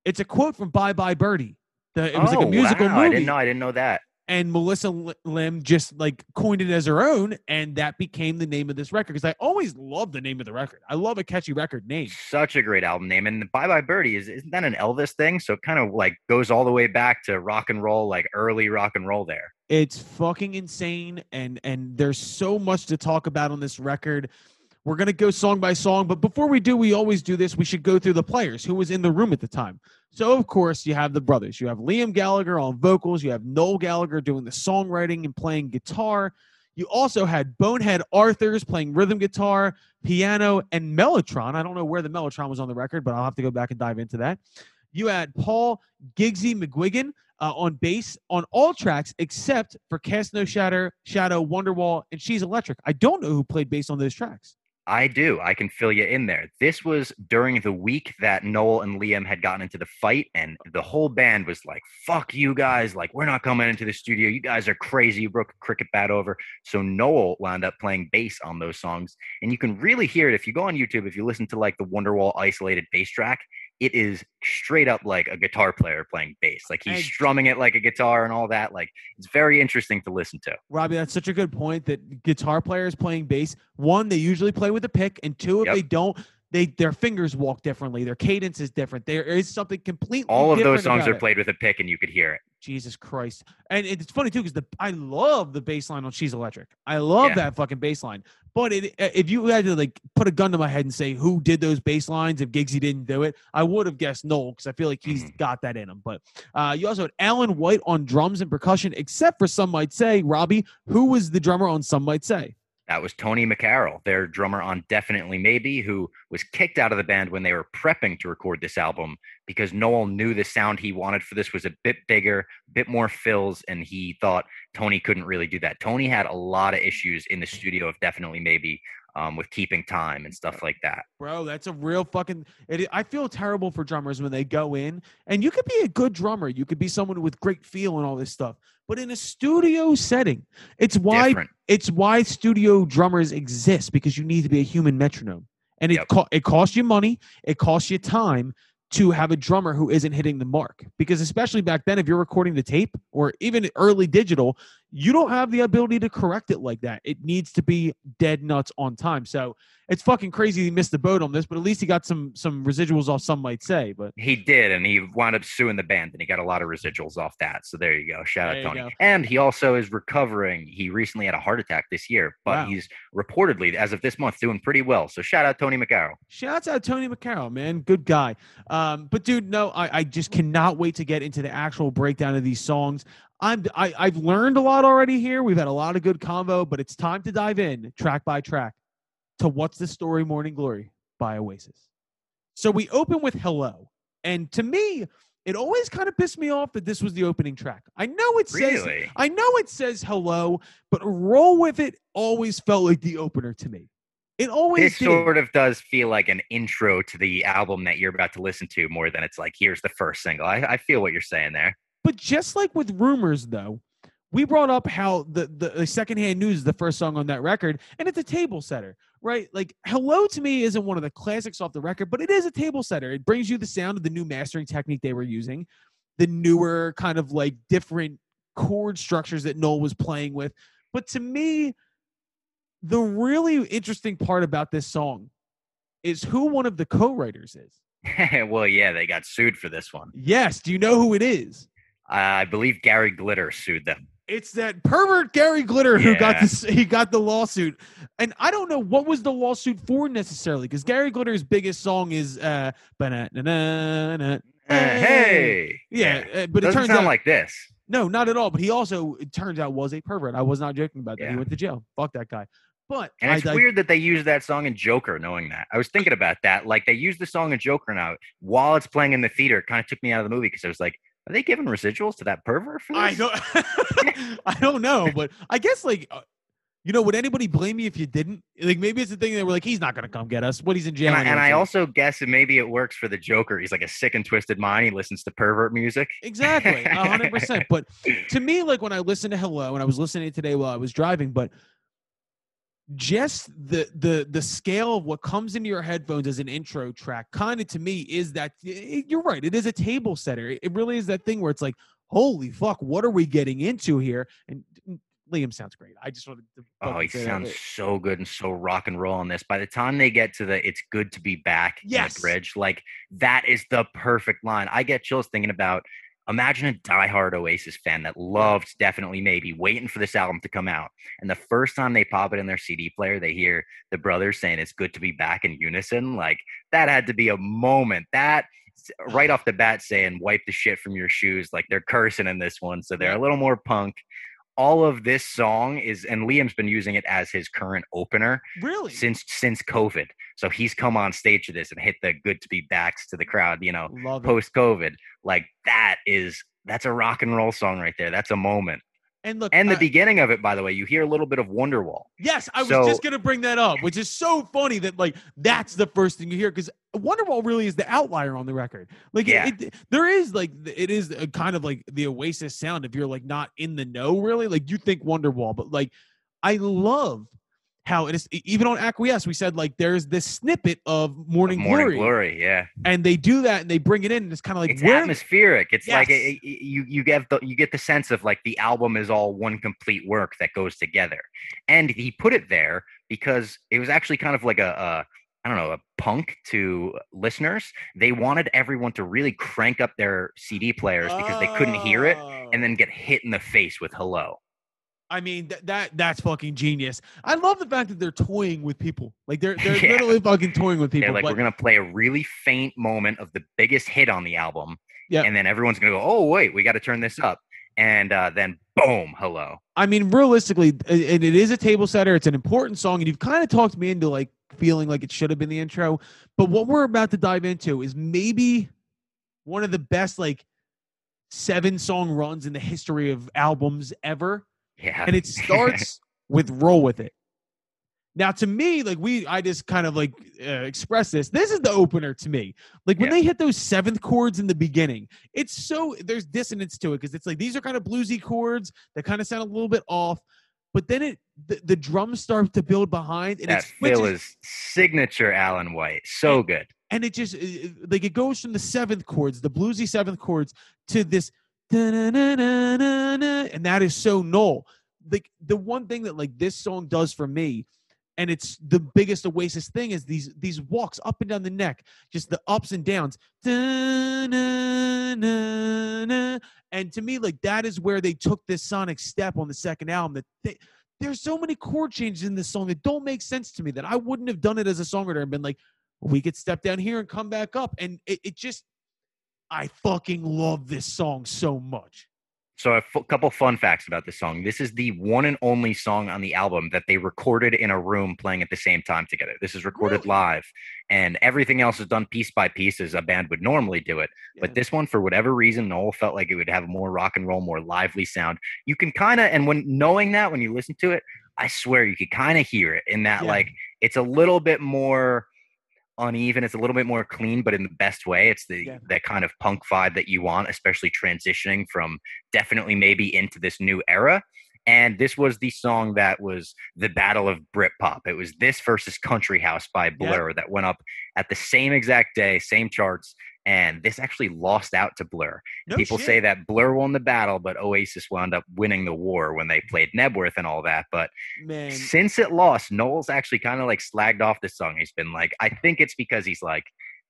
It's a quote from Bye Bye Birdie. The, it was like Oh, a musical wow, movie. I didn't know. I didn't know that. And Melissa Li- Lim just like coined it as her own, and that became the name of this record. Because I always love the name of the record. I love a catchy record name. Such a great album name. And the Bye Bye Birdie is isn't that an Elvis thing? So it kind of like goes all the way back to rock and roll, like early rock and roll there. It's fucking insane, and and there's so much to talk about on this record. We're gonna go song by song, but before we do, we always do this. We should go through the players who was in the room at the time. So of course you have the brothers. You have Liam Gallagher on vocals. You have Noel Gallagher doing the songwriting and playing guitar. You also had Bonehead Arthurs playing rhythm guitar, piano, and mellotron. I don't know where the mellotron was on the record, but I'll have to go back and dive into that. You had Paul Guigsy McGuigan uh, on bass on all tracks except for Cast No Shadow, Shadow, Wonderwall, and She's Electric. I don't know who played bass on those tracks. I do. I can fill you in there. This was during the week that Noel and Liam had gotten into the fight, and the whole band was like, fuck you guys. Like, we're not coming into the studio. You guys are crazy. You broke a cricket bat over. So Noel wound up playing bass on those songs. And you can really hear it if you go on YouTube, if you listen to like the Wonderwall isolated bass track, it is straight up like a guitar player playing bass. Like he's strumming it like a guitar and all that. Like, it's very interesting to listen to. Robbie, that's such a good point that guitar players playing bass, one, they usually play with a pick, and two, if Yep. they don't, they their fingers walk differently. Their cadence is different. There is something completely All of those songs are it. played with a pick, and you could hear it. Jesus Christ. And it's funny too because the I love the bass line on She's Electric. I love Yeah. that fucking bass line. But it, if you had to like put a gun to my head and say who did those bass lines if Guigsy didn't do it, I would have guessed Noel because I feel like he's got that in him. But uh, you also had Alan White on drums and percussion, except for some might say, Robbie, who was the drummer on Some Might Say? That was Tony McCarroll, their drummer on Definitely Maybe, who was kicked out of the band when they were prepping to record this album because Noel knew the sound he wanted for this was a bit bigger, a bit more fills, and he thought Tony couldn't really do that. Tony had a lot of issues in the studio of Definitely Maybe um, with keeping time and stuff like that. Bro, that's a real fucking. It, I feel terrible for drummers when they go in, and you could be a good drummer. You could be someone with great feel and all this stuff, but in a studio setting, it's why Different. it's why studio drummers exist because you need to be a human metronome, and it Yep. co- it costs you money, it costs you time to have a drummer who isn't hitting the mark. Because especially back then, if you're recording the tape or even early digital, you don't have the ability to correct it like that. It needs to be dead nuts on time. So it's fucking crazy he missed the boat on this, but at least he got some some residuals off. Some might say, but He did, and he wound up suing the band, and he got a lot of residuals off that. So there you go. Shout There out Tony. And he also is recovering. He recently had a heart attack this year, but Wow. he's reportedly, as of this month, doing pretty well. So shout out Tony McCarroll. Shouts out Tony McCarroll, man. Good guy. Um, but dude, no, I, I just cannot wait to get into the actual breakdown of these songs. I'm I, I've learned a lot already here. We've had a lot of good convo, but it's time to dive in track by track to What's the Story Morning Glory by Oasis. So we open with Hello. And to me, it always kind of pissed me off that this was the opening track. I know it says Really? I know it says hello, but roll with it always felt like the opener to me. It always This did. sort of does feel like an intro to the album that you're about to listen to more than it's like, here's the first single. I, I feel what you're saying there. But just like with rumors, though, we brought up how the, the the secondhand news is the first song on that record, and it's a table setter, right? Like "Hello" to me isn't one of the classics off the record, but it is a table setter. It brings you the sound of the new mastering technique they were using, the newer kind of like different chord structures that Noel was playing with. But to me, the really interesting part about this song is who one of the co-writers is. well, yeah, they got sued for this one. Yes, do you know who it is? I believe Gary Glitter sued them. It's that pervert Gary Glitter who got this. He got the lawsuit, and I don't know what was the lawsuit for necessarily, because Gary Glitter's biggest song is uh, "Ba-na-na-na-na." Uh, hey, yeah, uh, but it doesn't turns sound out like this. no, not at all. But he also, it turns out, was a pervert. I was not joking about that. He went to jail. Fuck that guy. But And it's I- weird that they use that song in Joker, knowing that. I was thinking about that. Like they use the song in Joker now while it's playing in the theater. It kind of took me out of the movie because I was like, are they giving residuals to that pervert for this? I don't, I don't know, but I guess like, uh, you know, would anybody blame you if you didn't? Like maybe it's the thing that we're like, he's not gonna come get us. What he's in jail. And I, and I also guess that maybe it works for the Joker. He's like a sick and twisted mind. He listens to pervert music. Exactly, hundred percent. But to me, like when I listened to Hello, and I was listening today while I was driving, but just the the the scale of what comes into your headphones as an intro track, kind of to me, is that y- you're right. It is a table setter. It really is that thing where it's like, holy fuck, what are we getting into here? And Liam sounds great. I just wanted to. Oh, he sounds so good and so rock and roll on this. By the time they get to the "It's good to be back" Yes. bridge, like that is the perfect line. I get chills thinking about. Imagine a diehard Oasis fan that loved definitely maybe waiting for this album to come out, and the first time they pop it in their CD player, they hear the brothers saying "It's good to be back" in unison. Like that had to be a moment. That right off the bat saying "Wipe the shit from your shoes," like they're cursing in this one, so they're a little more punk all of this song is and Liam's been using it as his current opener Really? since since COVID. So he's come on stage to this and hit the good to be backs to the crowd, you know, post COVID. Like that is that's a rock and roll song right there. That's a moment. And look, And the I- beginning of it, by the way, you hear a little bit of Wonderwall. Yes, I was just gonna bring that up, which is so funny that like that's the first thing you hear because Wonderwall really is the outlier on the record. Like, Yeah. it, there is like it is a kind of like the Oasis sound if you're like not in the know really. Like you think Wonderwall, but like I love how it is. Even on Acquiesce, we said like there's this snippet of of Morning, Morning Glory, Glory, yeah. and they do that and they bring it in, and it's kind of like it's atmospheric. It's like Yes. it, it- you you get the you get the sense of like the album is all one complete work that goes together. And he put it there because it was actually kind of like a, a I don't know a punk to listeners. They wanted everyone to really crank up their CD players because they couldn't hear it and then get hit in the face with "Hello." I mean th- that that's fucking genius. I love the fact that they're toying with people. Like they're they're Yeah. literally fucking toying with people. They're like, but we're gonna play a really faint moment of the biggest hit on the album, Yeah. and then everyone's gonna go, "Oh wait, we got to turn this up." and uh, then boom, hello. I mean, realistically, it, it is a table setter. It's an important song, and you've kind of talked me into like feeling like it should have been the intro. But what we're about to dive into is maybe one of the best like seven song runs in the history of albums ever, Yeah. and it starts with "Roll with It." Now, to me, like we, I just kind of like uh, express this. This is the opener to me. Like when Yeah. they hit those seventh chords in the beginning, it's so there's dissonance to it because it's like these are kind of bluesy chords that kind of sound a little bit off, but then it the, the drums start to build behind and it's that it Phil is signature Alan White. So good. and it just uh, like it goes from the seventh chords, the bluesy seventh chords, to this and that is so Noel. Like the one thing that like this song does for me, and it's the biggest Oasis thing is these these walks up and down the neck, just the ups and downs. And to me, like that is where they took this sonic step on the second album. That they, there's so many chord changes in this song that don't make sense to me that I wouldn't have done it as a songwriter and been like, we could step down here and come back up. And it, it just, I fucking love this song so much. So a f- couple fun facts about this song. This is the one and only song on the album that they recorded in a room playing at the same time together. This is recorded Really? live, and everything else is done piece by piece as a band would normally do it. But this one, for whatever reason, Noel felt like it would have a more rock and roll, more lively sound. You can kind of, and when knowing that, when you listen to it, I swear you could kind of hear it in that, Yeah. like, it's a little bit more uneven. It's a little bit more clean, but in the best way. It's the Yeah. that kind of punk vibe that you want, especially transitioning from definitely maybe into this new era. And this was the song that was the battle of Britpop. It was this versus Country House by Blur that went up at the same exact day, same charts. And this actually lost out to Blur. No People shit. say that Blur won the battle, but Oasis wound up winning the war when they played Knebworth and all that. But man, since it lost, Noel's actually kind of like slagged off this song. He's been like, I think it's because he's like,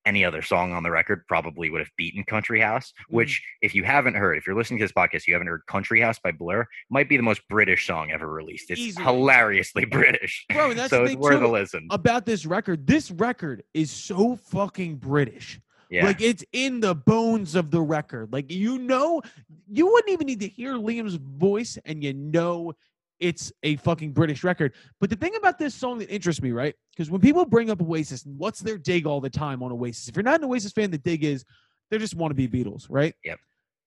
any other song on the record probably would have beaten Country House, Mm. which, if you haven't heard, if you're listening to this podcast, you haven't heard Country House by Blur, might be the most British song ever released. It's Easily. hilariously British. Bro, that's so the it's worth too. a listen. about this record, this record is so fucking British. Yeah. Like it's in the bones of the record. Like you know, you wouldn't even need to hear Liam's voice, and you know it's a fucking British record. But the thing about this song that interests me, right? Because when people bring up Oasis, what's their dig all the time on Oasis? If you're not an Oasis fan, the dig is they just want to be Beatles, right? Yep.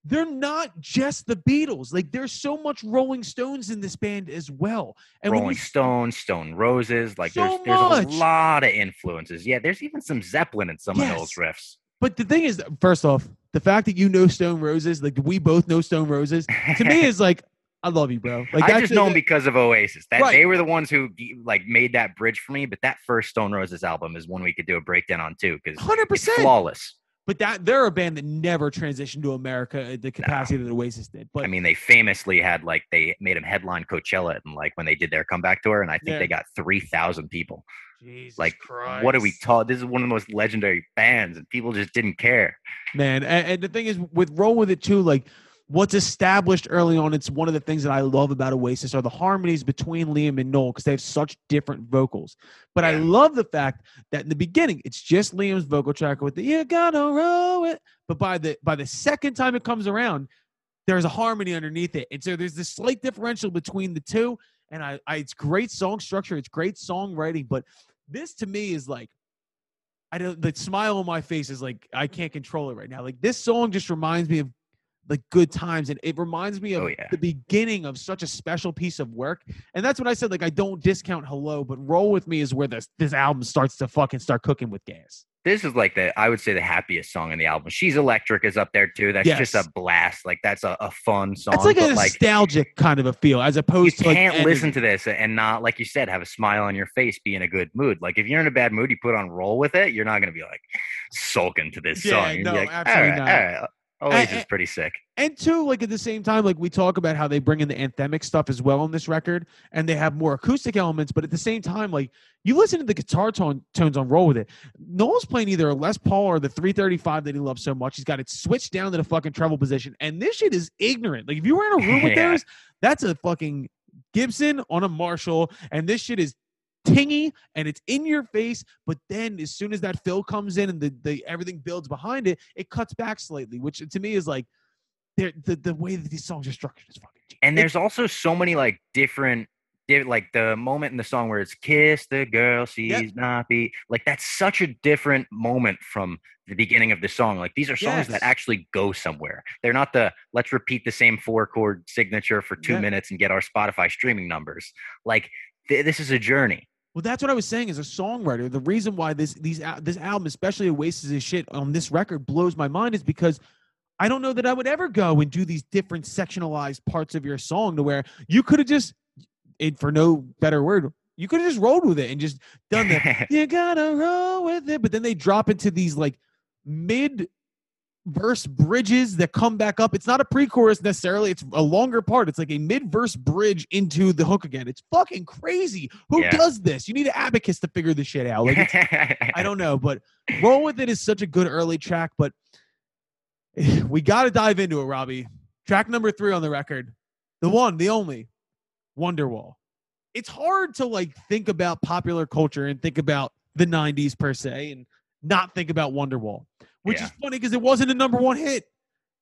They're not just the Beatles. Like there's so much Rolling Stones in this band as well. And Rolling Stones, Stone Roses, like So there's there's much. a lot of influences. Yeah, there's even some Zeppelin in some of those riffs. But the thing is, first off, the fact that you know Stone Roses, like we both know Stone Roses, to me is like, I love you, bro. Like I just know them because of Oasis. That Right. they were the ones who like made that bridge for me. But that first Stone Roses album is one we could do a breakdown on too because hundred percent flawless. But that they're a band that never transitioned to America uh, the capacity that Oasis did. But I mean, they famously had like they made them headline Coachella and like when they did their comeback tour, and I think Yeah. they got three thousand people. Jesus Like, Christ. What are we taught? This is one of the most legendary bands, and people just didn't care. man? And, and the thing is, with Roll with It too, like what's established early on, it's one of the things that I love about Oasis are the harmonies between Liam and Noel because they have such different vocals. But I love the fact that in the beginning it's just Liam's vocal track with the "You gotta roll it," but by the by the second time it comes around, there's a harmony underneath it, and so there's this slight differential between the two. And I, I it's great song structure, it's great songwriting, but this to me is like I don't the smile on my face is like I can't control it right now. Like this song just reminds me of like good times and it reminds me of Oh, yeah. the beginning of such a special piece of work. And that's what I said like I don't discount Hello, but Roll with Me is where this this album starts to fucking start cooking with gas. This is like the I would say the happiest song in the album. She's Electric is up there too. That's just a blast. Like that's a, a fun song. It's like a but like nostalgic kind of a feel as you opposed to like can't listen to this and not like you said have a smile on your face be in a good mood like if you're in a bad mood you put on roll with it you're not going to be like sulking to this Yeah, song You're no, like, absolutely all not. all right. Oh, Oasis I- is pretty sick and two, like at the same time, like we talk about how they bring in the anthemic stuff as well on this record, and they have more acoustic elements. But at the same time, like you listen to the guitar tone tones on "Roll with It," Noel's playing either a Les Paul or the 335 that he loves so much. He's got it switched down to the fucking treble position, and this shit is ignorant. Like if you were in a room with Yeah. those, that's a fucking Gibson on a Marshall, and this shit is tingy and it's in your face but then as soon as that fill comes in and the, the everything builds behind it it cuts back slightly which to me is like the the way that these songs are structured is fucking. genius. and there's also so many like different like the moment in the song where it's kiss the girl she's not be like that's such a different moment from the beginning of the song like these are songs that actually go somewhere they're not the let's repeat the same four chord signature for two Yeah. minutes and get our spotify streaming numbers like th- this is a journey Well, that's what I was saying. As a songwriter, the reason why this these this album, especially Oasis' shit on this record, blows my mind is because I don't know that I would ever go and do these different sectionalized parts of your song to where you could have just, it for no better word, you could have just rolled with it and just done the you gotta roll with it. But then they drop into these like mid verse bridges that come back up. It's not a pre-chorus necessarily. It's a longer part. It's like a mid-verse bridge into the hook again. It's fucking crazy. Who Yeah. does this? You need an abacus to figure this shit out. Like it's, I don't know, but roll with it is such a good early track. But we got to dive into it, Robbie. Track number three on the record, the one, the only, Wonderwall. It's hard to like think about popular culture and think about the '90s per se, and not think about Wonderwall, which Yeah. is funny because it wasn't a number one hit.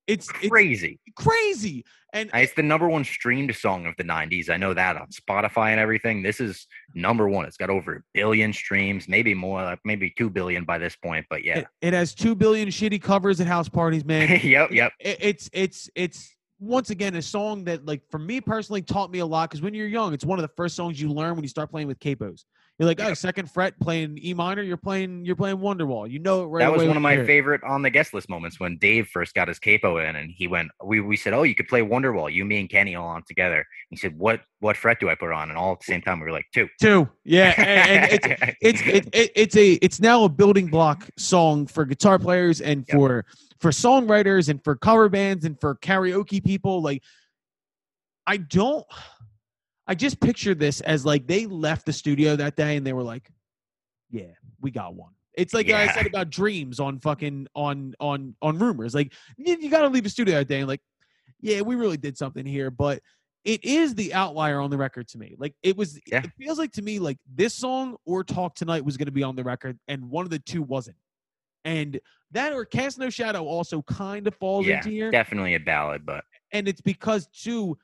It's it's crazy. Crazy, and it's the number one streamed song of the 90s i know that on spotify and everything. This is number one. It's got over a billion streams maybe more like maybe two billion by this point but yeah. It, it has two billion shitty covers at house parties, man. yep yep it, it's it's it's once again a song that like for me personally taught me a lot because when you're young it's one of the first songs you learn when you start playing with capos you're like oh second fret playing e minor you're playing you're playing wonderwall you know it right that was one of my hear it. favorite on the guest list moments when Dave first got his capo in, and he went. We, we said, "Oh, you could play Wonderwall." You, me, and Kenny all on together. He said, "What what fret do I put on?" And all at the same time, we were like, two. two yeah and, and it's it's it, it, it's a it's now a building block song for guitar players and Yep. for for songwriters and for cover bands and for karaoke people like i don't i just picture this as like they left the studio that day and they were like yeah we got one it's like i said about dreams on fucking on on on rumors like you, you gotta leave the studio that day and like yeah we really did something here but it is the outlier on the record to me. Like it was, Yeah. it feels like to me like this song or Talk Tonight was going to be on the record, and one of the two wasn't. And that or Cast No Shadow also kind of falls yeah, into here, definitely a ballad, but and it's because two,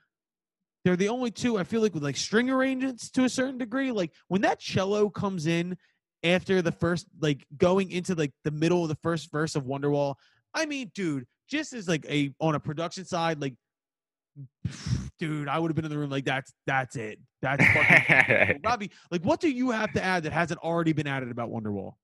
they're the only two I feel like with like string arrangements to a certain degree. Like when that cello comes in after the first, like going into like the middle of the first verse of Wonderwall. I mean, dude, just as like a on a production side, like dude, I would have been in the room like that's that's it. That's fucking Robbie. Like, what do you have to add that hasn't already been added about Wonderwall?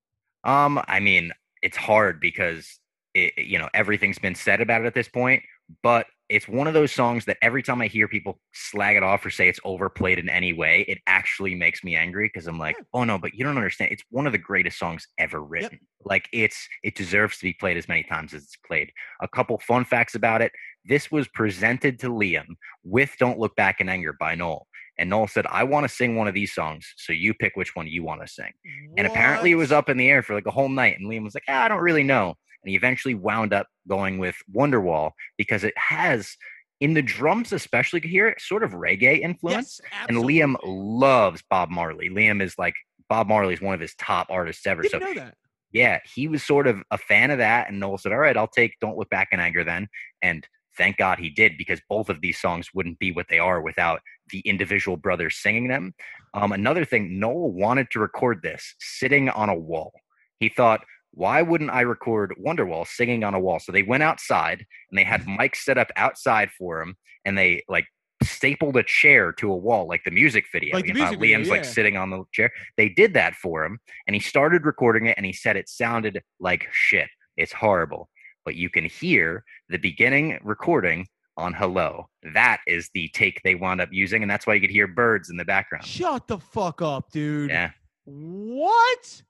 Um, I mean, it's hard because it, you know everything's been said about it at this point, but it's one of those songs that every time I hear people slag it off or say it's overplayed in any way, it actually makes me angry because I'm like, oh no, but you don't understand. It's one of the greatest songs ever written. Like it's it deserves to be played as many times as it's played. A couple fun facts about it. This was presented to Liam with Don't Look Back in Anger by Noel. And Noel said, I want to sing one of these songs, so you pick which one you want to sing. And apparently it was up in the air for like a whole night. And Liam was like, ah, I don't really know. And he eventually wound up going with Wonderwall because it has, in the drums especially, you could hear it, sort of reggae influence. Yes, and Liam loves Bob Marley. Liam is like, Bob Marley is one of his top artists ever. So know that. yeah, he was sort of a fan of that. And Noel said, All right, I'll take Don't Look Back in Anger then. And thank God he did because both of these songs wouldn't be what they are without the individual brothers singing them. Um, another thing, Noel wanted to record this sitting on a wall. He thought, why wouldn't I record Wonderwall singing on a wall? So they went outside and they had mics set up outside for him and they like stapled a chair to a wall like the music video. Like the you know, video, Liam's like sitting on the chair. They did that for him and he started recording it and he said it sounded like shit. It's horrible. But you can hear the beginning recording on hello. That is the take they wound up using, and that's why you could hear birds in the background. Shut the fuck up, dude. Yeah. What?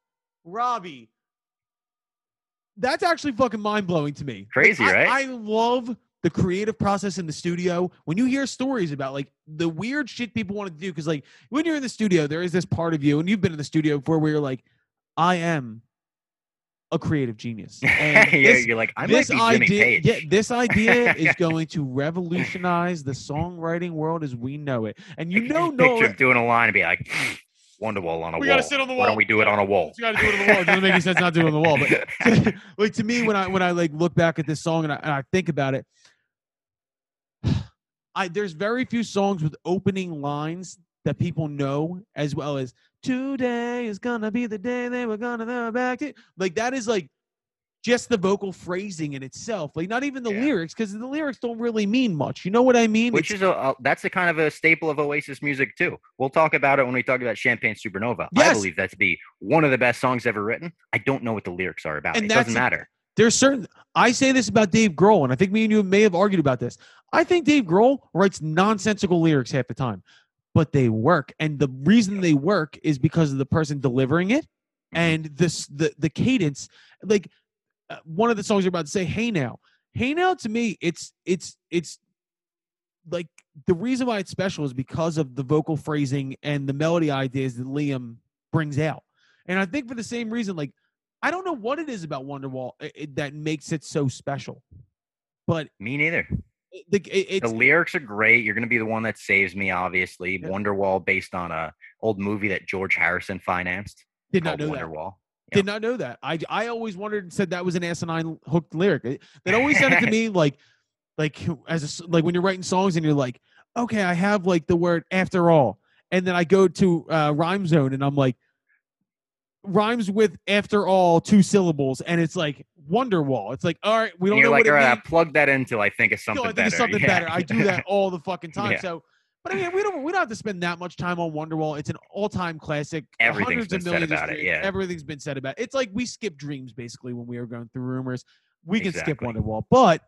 Robbie. That's actually fucking mind blowing to me. Like, Crazy, I- right? I love the creative process in the studio. When you hear stories about like the weird shit people want to do, because like when you're in the studio, there is this part of you, and you've been in the studio before where you're like, I am a creative genius. And yeah, this- you're like, I might this be Jimmy idea, Page. yeah, this idea is going to revolutionize the songwriting world as we know it. And you know, just picture Nolan, him doing a line and be like, hmm, Wonderwall on a We wall. gotta sit on the wall. Why wall. don't we do it on a wall? You got to do it on the wall. It doesn't make any sense not doing it on the wall. But like to me, when I when I like look back at this song and I, and I think about it, I there's very few songs with opening lines that people know as well as today is gonna be the day they were gonna go back to like that is like just the vocal phrasing in itself like not even the Yeah. lyrics because the lyrics don't really mean much you know what i mean Which It's- is a, that's a kind of a staple of Oasis music too. We'll talk about it when we talk about Champagne Supernova. I believe that to be one of the best songs ever written. I don't know what the lyrics are about. And it doesn't matter. there's certain I say this about Dave Grohl, and I think me and you may have argued about this. I think Dave Grohl writes nonsensical lyrics half the time, but they work. And the reason they work is because of the person delivering it Mhm. and this the the cadence. Like uh, one of the songs you're about to say, "Hey Now," "Hey Now" to me, it's it's it's like the reason why it's special is because of the vocal phrasing and the melody ideas that Liam brings out. And I think for the same reason, like I don't know what it is about Wonderwall i- i- that makes it so special, but Me neither. The, it, the lyrics are great. You're going to be the one that saves me, obviously. Yeah. Wonderwall, based on a old movie that George Harrison financed did not know that. Wonderwall. Did not know that. I I always wondered and said that was an asinine hooked lyric. It- That always sounded to me like like as a like when you're writing songs and you're like, okay, I have like the word after all, and then I go to uh, rhyme zone and I'm like rhymes with after all two syllables and it's like Wonderwall. It's like all right, we don't you're know like, what all it means. I'll plug that until I think of something No, I think better. it's something Yeah. better. I do that all the fucking time. Yeah. So, but I mean, we don't we don't have to spend that much time on Wonderwall. It's an all time classic. Everything's Hundreds of been said millions of about it, yeah. everything's been said about. It. It's like we skip dreams basically when we were going through rumors. We can skip Exactly. Wonderwall, but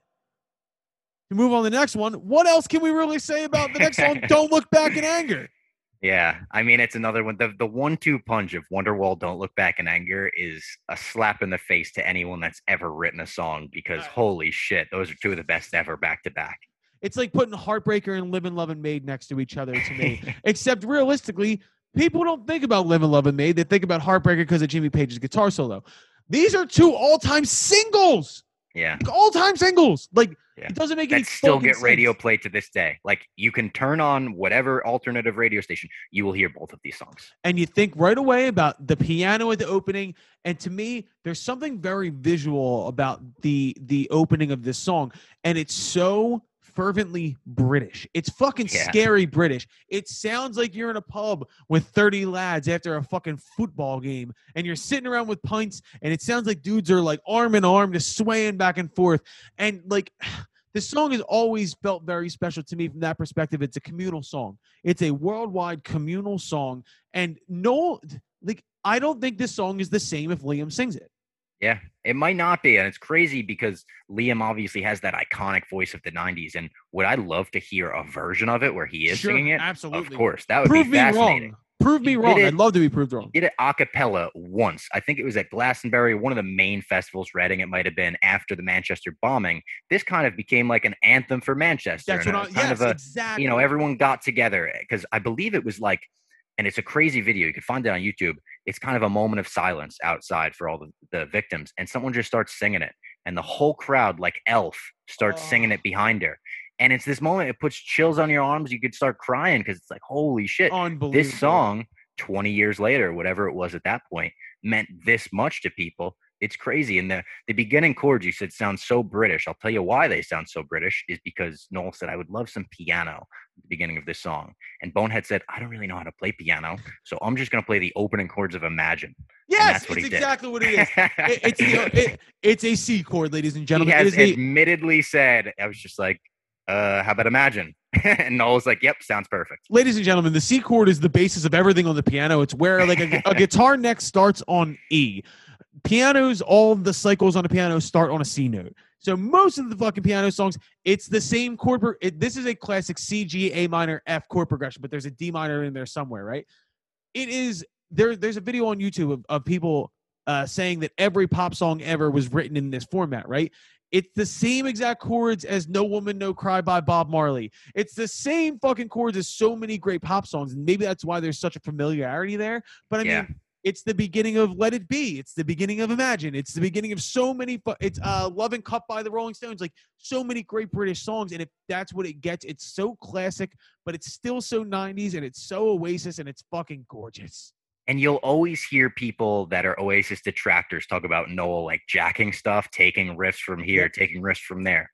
to move on to the next one. What else can we really say about the next song? don't look back in anger. Yeah, I mean it's another one. The the one two punch of Wonderwall "Don't Look Back in Anger" is a slap in the face to anyone that's ever written a song because Right. holy shit, those are two of the best ever back to back. It's like putting Heartbreaker and Livin' Lovin' Maid next to each other to me. Except realistically, people don't think about Livin' Lovin' Maid. They think about Heartbreaker because of Jimmy Page's guitar solo. These are two all-time singles. Yeah, Like, all-time singles. Like Yeah. it doesn't make any that still fucking get radio sense. play to this day. Like you can turn on whatever alternative radio station, you will hear both of these songs. And you think right away about the piano at the opening. And to me, there's something very visual about the the opening of this song. And it's so fervently British. It's fucking Yeah. scary British. It sounds like you're in a pub with 30 lads after a fucking football game and you're sitting around with pints and it sounds like dudes are like arm in arm just swaying back and forth. And like this song has always felt very special to me from that perspective. It's a communal song. It's a worldwide communal song. And no like I don't think this song is the same if Liam sings it. Yeah, it might not be, and it's crazy because Liam obviously has that iconic voice of the '90s. And would I love to hear a version of it where he is Sure, singing it? absolutely. Of course, that would Prove be me fascinating. Prove me wrong. it- I'd love to be proved wrong. He did it a cappella once. I think it was at Glastonbury, one of the main festivals. Reading it might have been after the Manchester bombing. This kind of became like an anthem for Manchester. That's what I was kind yes, of a exactly. you know everyone got together eh, because I believe it was like, and it's a crazy video. You can find it on YouTube. It's kind of a moment of silence outside for all the, the victims, and someone just starts singing it, and the whole crowd, like Elf, starts singing Oh. it behind her. And it's this moment. It puts chills on your arms. You could start crying because it's like, holy shit! Unbelievable. this song 20 years later whatever it was at that point meant this much to people it's crazy and the the beginning chords you said sound so british i'll tell you why they sound so british is because noel said i would love some piano at the beginning of this song and bonehead said i don't really know how to play piano so i'm just going to play the opening chords of imagine Yes, it's he did. exactly what it is. It- it's the, it, it's a C chord, ladies and gentlemen. It has is a, admittedly said i was just like uh how about imagine and noel's like yep sounds perfect ladies and gentlemen, the C chord is the basis of everything on the piano. It's where like a, a guitar neck starts on E. Pianos, all the cycles on a piano start on a C note. So most of the fucking piano songs, it's the same chord. pro- It, this is a classic C, G, A minor, F chord progression, but there's a D minor in there somewhere, right? It is there. There's a video on YouTube of, of people uh, saying that every pop song ever was written in this format, right? It's the same exact chords as No Woman, No Cry by Bob Marley. It's the same fucking chords as so many great pop songs. And maybe that's why there's such a familiarity there. But I Yeah. mean, it's the beginning of Let It Be. It's the beginning of Imagine. It's the beginning of so many. Fu- it's uh, Loving Cup by the Rolling Stones. Like so many great British songs. And if that's what it gets, it's so classic, but it's still so 90s and it's so Oasis and it's fucking gorgeous. And you'll always hear people that are Oasis detractors talk about Noel like jacking stuff, taking riffs from here, Yep. taking riffs from there.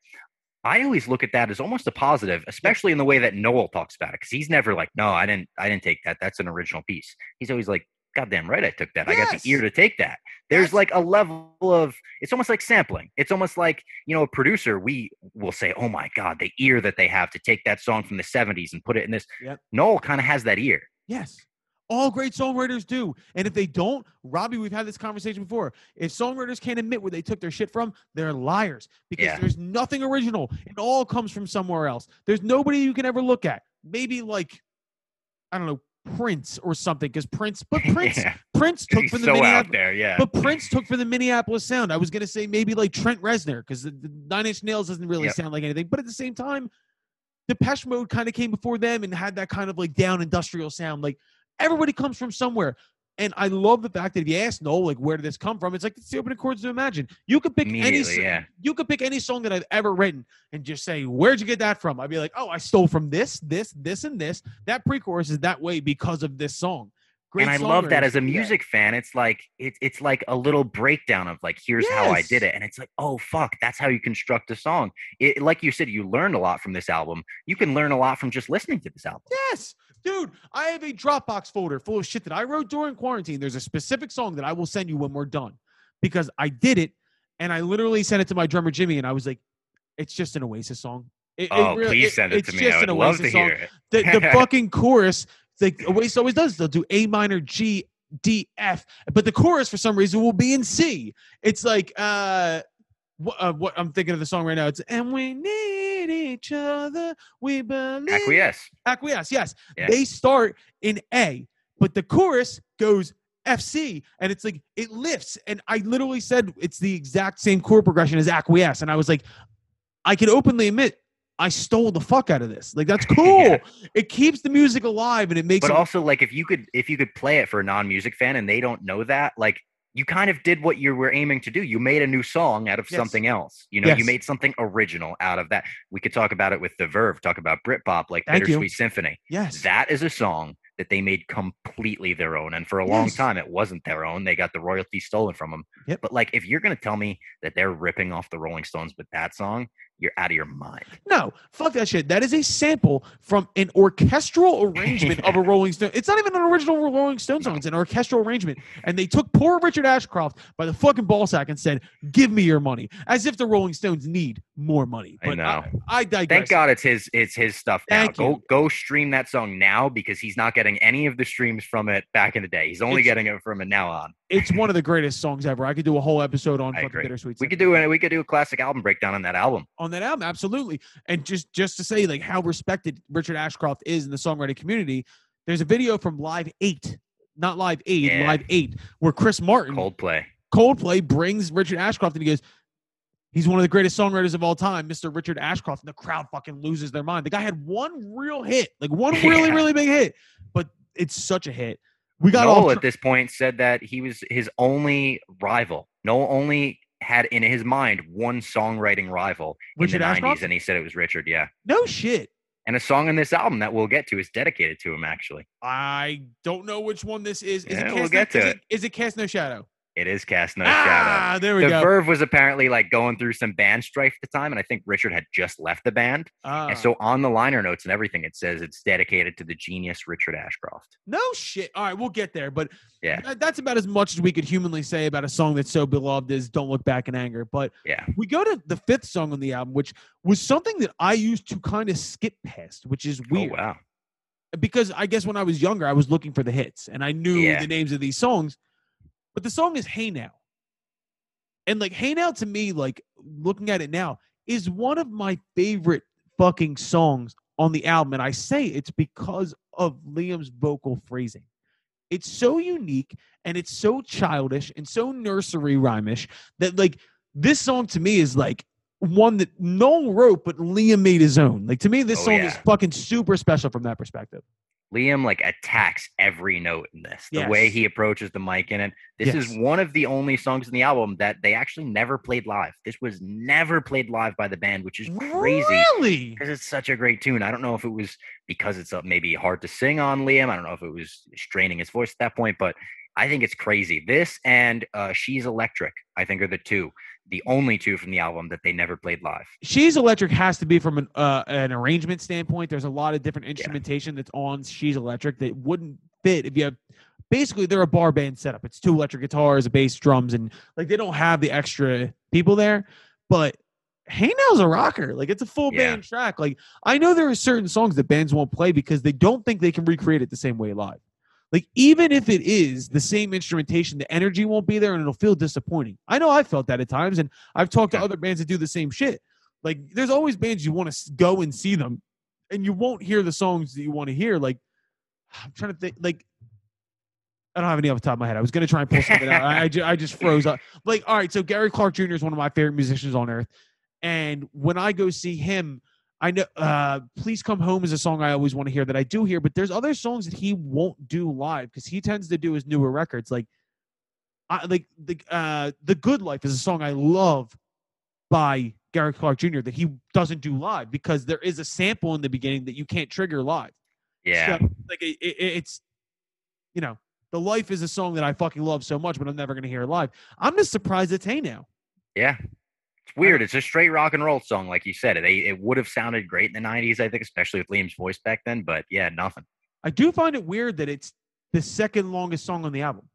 I always look at that as almost a positive, especially in the way that Noel talks about it, because he's never like, "No, I didn't, I didn't take that. That's an original piece." He's always like, "God damn right, I took that. I got the ear to take that." There's That's- like a level of, it's almost like sampling. It's almost like you know, a producer. We will say, "Oh my god, the ear that they have to take that song from the '70s and put it in this." Yep. Noel kind of has that ear. Yes. All great songwriters do. And if they don't, Robbie, we've had this conversation before. If songwriters can't admit where they took their shit from, they're liars because Yeah. there's nothing original. It all comes from somewhere else. There's nobody you can ever look at. Maybe like, I don't know, Prince or something, because Prince, but Prince, Yeah, Prince took he's from the so out Minneapolis. there. Yeah. But Prince took from the Minneapolis sound. I was gonna say maybe like Trent Reznor because the, the Nine Inch Nails doesn't really Yep. sound like anything. But at the same time, Depeche Mode kind of came before them and had that kind of like down industrial sound. Like everybody comes from somewhere. And I love the fact that if you ask Noel, like, where did this come from? It's like it's the opening chords to Imagine. You could pick any, yeah. you could pick any song that I've ever written and just say, where'd you get that from? I'd be like, oh, I stole from this, this, this, and this. That pre-chorus is that way because of this song. Great and I love that as a music fan. It's like it's it's like a little breakdown of like here's how I did it, and it's like oh fuck, that's how you construct a song. It, like you said, you learned a lot from this album. You can learn a lot from just listening to this album. Yes, dude. I have a Dropbox folder full of shit that I wrote during quarantine. There's a specific song that I will send you when we're done because I did it and I literally sent it to my drummer Jimmy and I was like, it's just an Oasis song. It- it Oh, really- please send it it's to me. just I would an love Oasis to song. hear it. The, the fucking chorus, like Oasis always does, they'll do A minor, G, D, F, but the chorus for some reason will be in C. It's like, uh, what, uh, what I'm thinking of the song right now. It's and we need each other. We believe Acquiesce. acquiesce yes Yeah. they start in a but the chorus goes fc and it's like it lifts and i literally said it's the exact same chord progression as acquiesce and i was like i can openly admit i stole the fuck out of this like that's cool Yeah. it keeps the music alive and it makes But it, also, like if you could if you could play it for a non-music fan and they don't know that, like you kind of did what you were aiming to do. You made a new song out of Yes. something else. You know, Yes. you made something original out of that. We could talk about it with the Verve, talk about Britpop, like Thank you. Bittersweet Symphony. yes That is a song that they made completely their own. And for a long time, it wasn't their own. They got the royalty stolen from them. Yep. But like, if you're going to tell me that they're ripping off the Rolling Stones with that song, you're out of your mind. No, fuck that shit. That is a sample from an orchestral arrangement of a Rolling Stone. It's not even an original Rolling Stone song. It's an orchestral arrangement. And they took poor Richard Ashcroft by the fucking ball sack and said, "Give me your money," as if the Rolling Stones need more money. I But know. I, digress. Thank God it's his it's his stuff now. Thank go you. go stream that song now because he's not getting any of the streams from it back in the day. He's only It's- getting it from it now on. It's one of the greatest songs ever. I could do a whole episode on fucking. Bittersweet. We could do a we could do a classic album breakdown on that album. on that album absolutely and just just to say like how respected richard ashcroft is in the songwriting community there's a video from live 8 not live 8 Yeah. live 8 where chris martin Coldplay. coldplay brings richard ashcroft and he goes he's one of the greatest songwriters of all time mr richard ashcroft and the crowd fucking loses their mind the guy had one real hit like one really Yeah. really big hit but it's such a hit we got Noel all at this point said that he was his only rival. Noel only had in his mind one songwriting rival Richard in the Ashcroft? 90s, and he said it was Richard. Yeah. no shit And a song in this album that we'll get to is dedicated to him, actually. i don't know which one this is is Yeah, it we'll cast get no, to is it. is it cast no shadow It is Cast No Shadow. ah there we The go Verve was apparently like going through some band strife at the time, and I think Richard had just left the band. Ah. And so on the liner notes and everything, it says it's dedicated to the genius Richard Ashcroft. No shit. All right, we'll get there, but Yeah. that's about as much as we could humanly say about a song that's so beloved as "Don't Look Back in Anger." But Yeah. we go to the fifth song on the album, which was something that I used to kind of skip past, which is weird Oh wow. because I guess when I was younger, I was looking for the hits and I knew Yeah. the names of these songs. But the song is "Hey Now," and like "Hey Now" to me, like looking at it now, is one of my favorite fucking songs on the album, and I say it's because of Liam's vocal phrasing. It's so unique and it's so childish and so nursery rhymish that like this song to me is like one that Noel wrote, but Liam made his own. Like to me, this Oh, song is fucking super special from that perspective. Liam like attacks every note in this. The way he approaches the mic in it. This is one of the only songs in the album that they actually never played live. This was never played live by the band, which is crazy. Really? Because it's such a great tune. I don't know if it was because it's uh, maybe hard to sing on Liam. I don't know if it was straining his voice at that point, but I think it's crazy. This and uh, She's Electric, I think, are the two. The only two from the album that they never played live. She's Electric has to be from an uh, an arrangement standpoint. There's a lot of different instrumentation that's on She's Electric that wouldn't fit if you have. Basically, they're a bar band setup. It's two electric guitars, a bass, drums, and like they don't have the extra people there. But Hey Now's a rocker. Like it's a full Yeah. band track. Like I know there are certain songs that bands won't play because they don't think they can recreate it the same way live. Like even if it is the same instrumentation, the energy won't be there and it'll feel disappointing. I know I felt that at times, and I've talked to other bands that do the same shit. Like there's always bands you want to go and see them, and you won't hear the songs that you want to hear. Like I'm trying to think. Like I don't have any off the top of my head. I was gonna try and pull something out. I, I, ju- I just froze up. Like all right, so Gary Clark Jr. is one of my favorite musicians on earth, and when I go see him. I know uh Please Come Home is a song I always want to hear that I do hear, but there's other songs that he won't do live because he tends to do his newer records. Like I like the uh The Good Life is a song I love by Gary Clark Jr. that he doesn't do live because there is a sample in the beginning that you can't trigger live. Yeah. So, like it, it, it's you know, The Life is a song that I fucking love so much, but I'm never gonna hear it live. I'm just surprised it's Hey Now. Yeah. It's weird. It's a straight rock and roll song, like you said. They it would have sounded great in the '90s, I think, especially with Liam's voice back then. But yeah, nothing. I do find it weird that it's the second longest song on the album.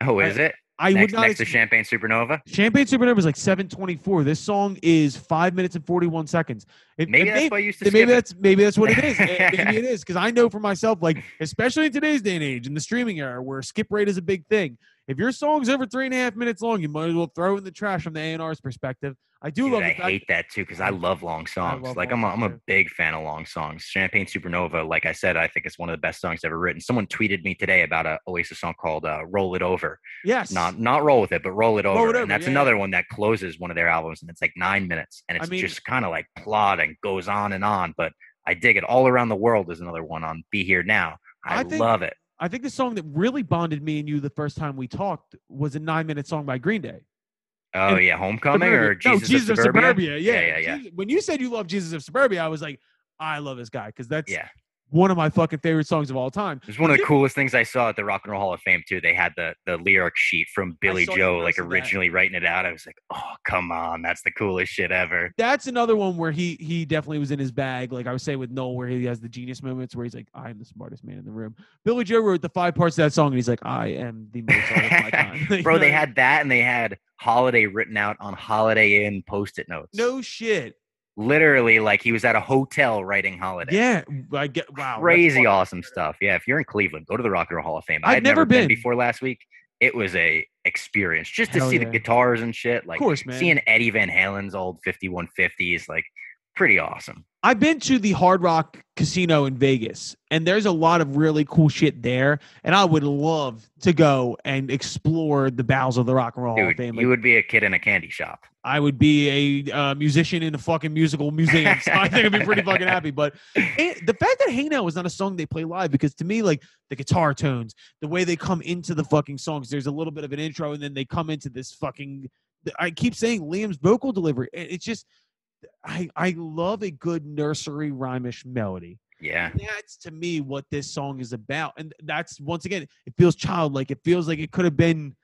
Oh, is it I next would not next to Champagne Supernova? Champagne Supernova is like 724. This song is five minutes and 41 seconds. It, Maybe it that's may- why I used to maybe it. that's maybe that's what it is. Maybe it is because I know for myself, like especially in today's day and age, in the streaming era, where skip rate is a big thing. If your song's over three and a half minutes long, you might as well throw it in the trash from the A and R's perspective. I do Dude, love I hate that too because I love long songs. love like long I'm a, I'm a big fan of long songs. Champagne Supernova, like I said, I think it's one of the best songs ever written. Someone tweeted me today about a Oasis song called uh, "Roll It Over." yes, Not not roll with it, but roll it over. It Over, and that's yeah, another one that closes one of their albums, and it's like nine minutes, and I it's mean- just kind of like plot and goes on and on. But I dig it. All around the world is another one on "Be Here Now." I, I think- love it. I think the song that really bonded me and you the first time we talked was a nine minute song by Green Day. Oh and yeah, Homecoming or Jesus, no, of Suburbia? Yeah, Yeah, yeah, yeah. Jesus- When you said you love Jesus of Suburbia, I was like, I love this guy because that's Yeah. One of my fucking favorite songs of all time. It was one of the coolest things I saw at the Rock and Roll Hall of Fame too. They had the the lyric sheet from Billie Joe, like posted that. originally writing it out. I was like, oh come on, that's the coolest shit ever. That's another one where he he definitely was in his bag. Like I was saying with Noel, where he has the genius moments where he's like, I'm the smartest man in the room. Billie Joe wrote the five parts of that song, and he's like, I am the Mozart of my time. You Bro, know they I had that and they had Holiday written out on Holiday Inn post-it notes. no shit. Literally like he was at a hotel writing Holiday. Yeah, I get wow, crazy awesome stuff. Yeah, if you're in Cleveland, go to the Rock and Roll Hall of Fame. I've I'd never, never been. been. before last week. It was a experience just to see yeah. the guitars and shit. Like of course, man. seeing Eddie Van Halen's old 5150s, like pretty awesome. I've been to the Hard Rock Casino in Vegas, and there's a lot of really cool shit there. And I would love to go and explore the bowels of the Rock and Roll Hall of Dude, Fame. you would be a kid in a candy shop. I would be a uh, musician in a fucking musical museum. So I think I'd be pretty fucking happy. But Hey- the fact that Hey Now is not a song they play live, because to me, like the guitar tones, the way they come into the fucking songs, there's a little bit of an intro, and then they come into this fucking. I keep saying Liam's vocal delivery. It's just, I I love a good nursery rhymish melody. Yeah. That's to me what this song is about, and that's once again, it feels childlike. It feels like it could have been.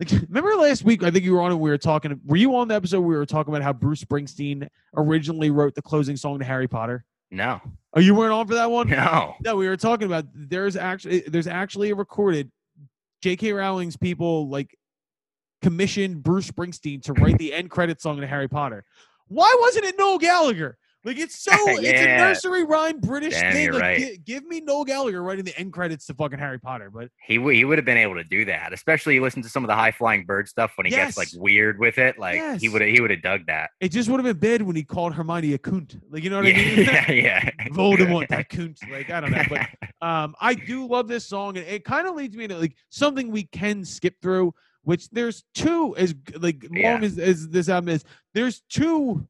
Like, remember last week? I think you were on it. We were talking. Were you on the episode? We were talking about how Bruce Springsteen originally wrote the closing song to Harry Potter. No. Oh, you weren't on for that one? No. No, we were talking about there's actually eh, there's actually a recorded J.K. Rowling's people like commissioned Bruce Springsteen to write the end credit song to Harry Potter. Why wasn't it Noel Gallagher? Like it's so it's a nursery rhyme British Damn, thing. Like, right. gi- give me Noel Gallagher writing the end credits to fucking Harry Potter. But He would he would have been able to do that, especially you listen to some of the high flying bird stuff when he gets like weird with it. Like he would have he would have dug that. it just would have been bad when he called Hermione a cunt. Like you know what Yeah, I mean? yeah, yeah. Voldemort, that cunt. Like I don't know, but um, I do love this song, and it kind of leads me to like something we can skip through. Which there's two as like Yeah. long as, as this album is. There's two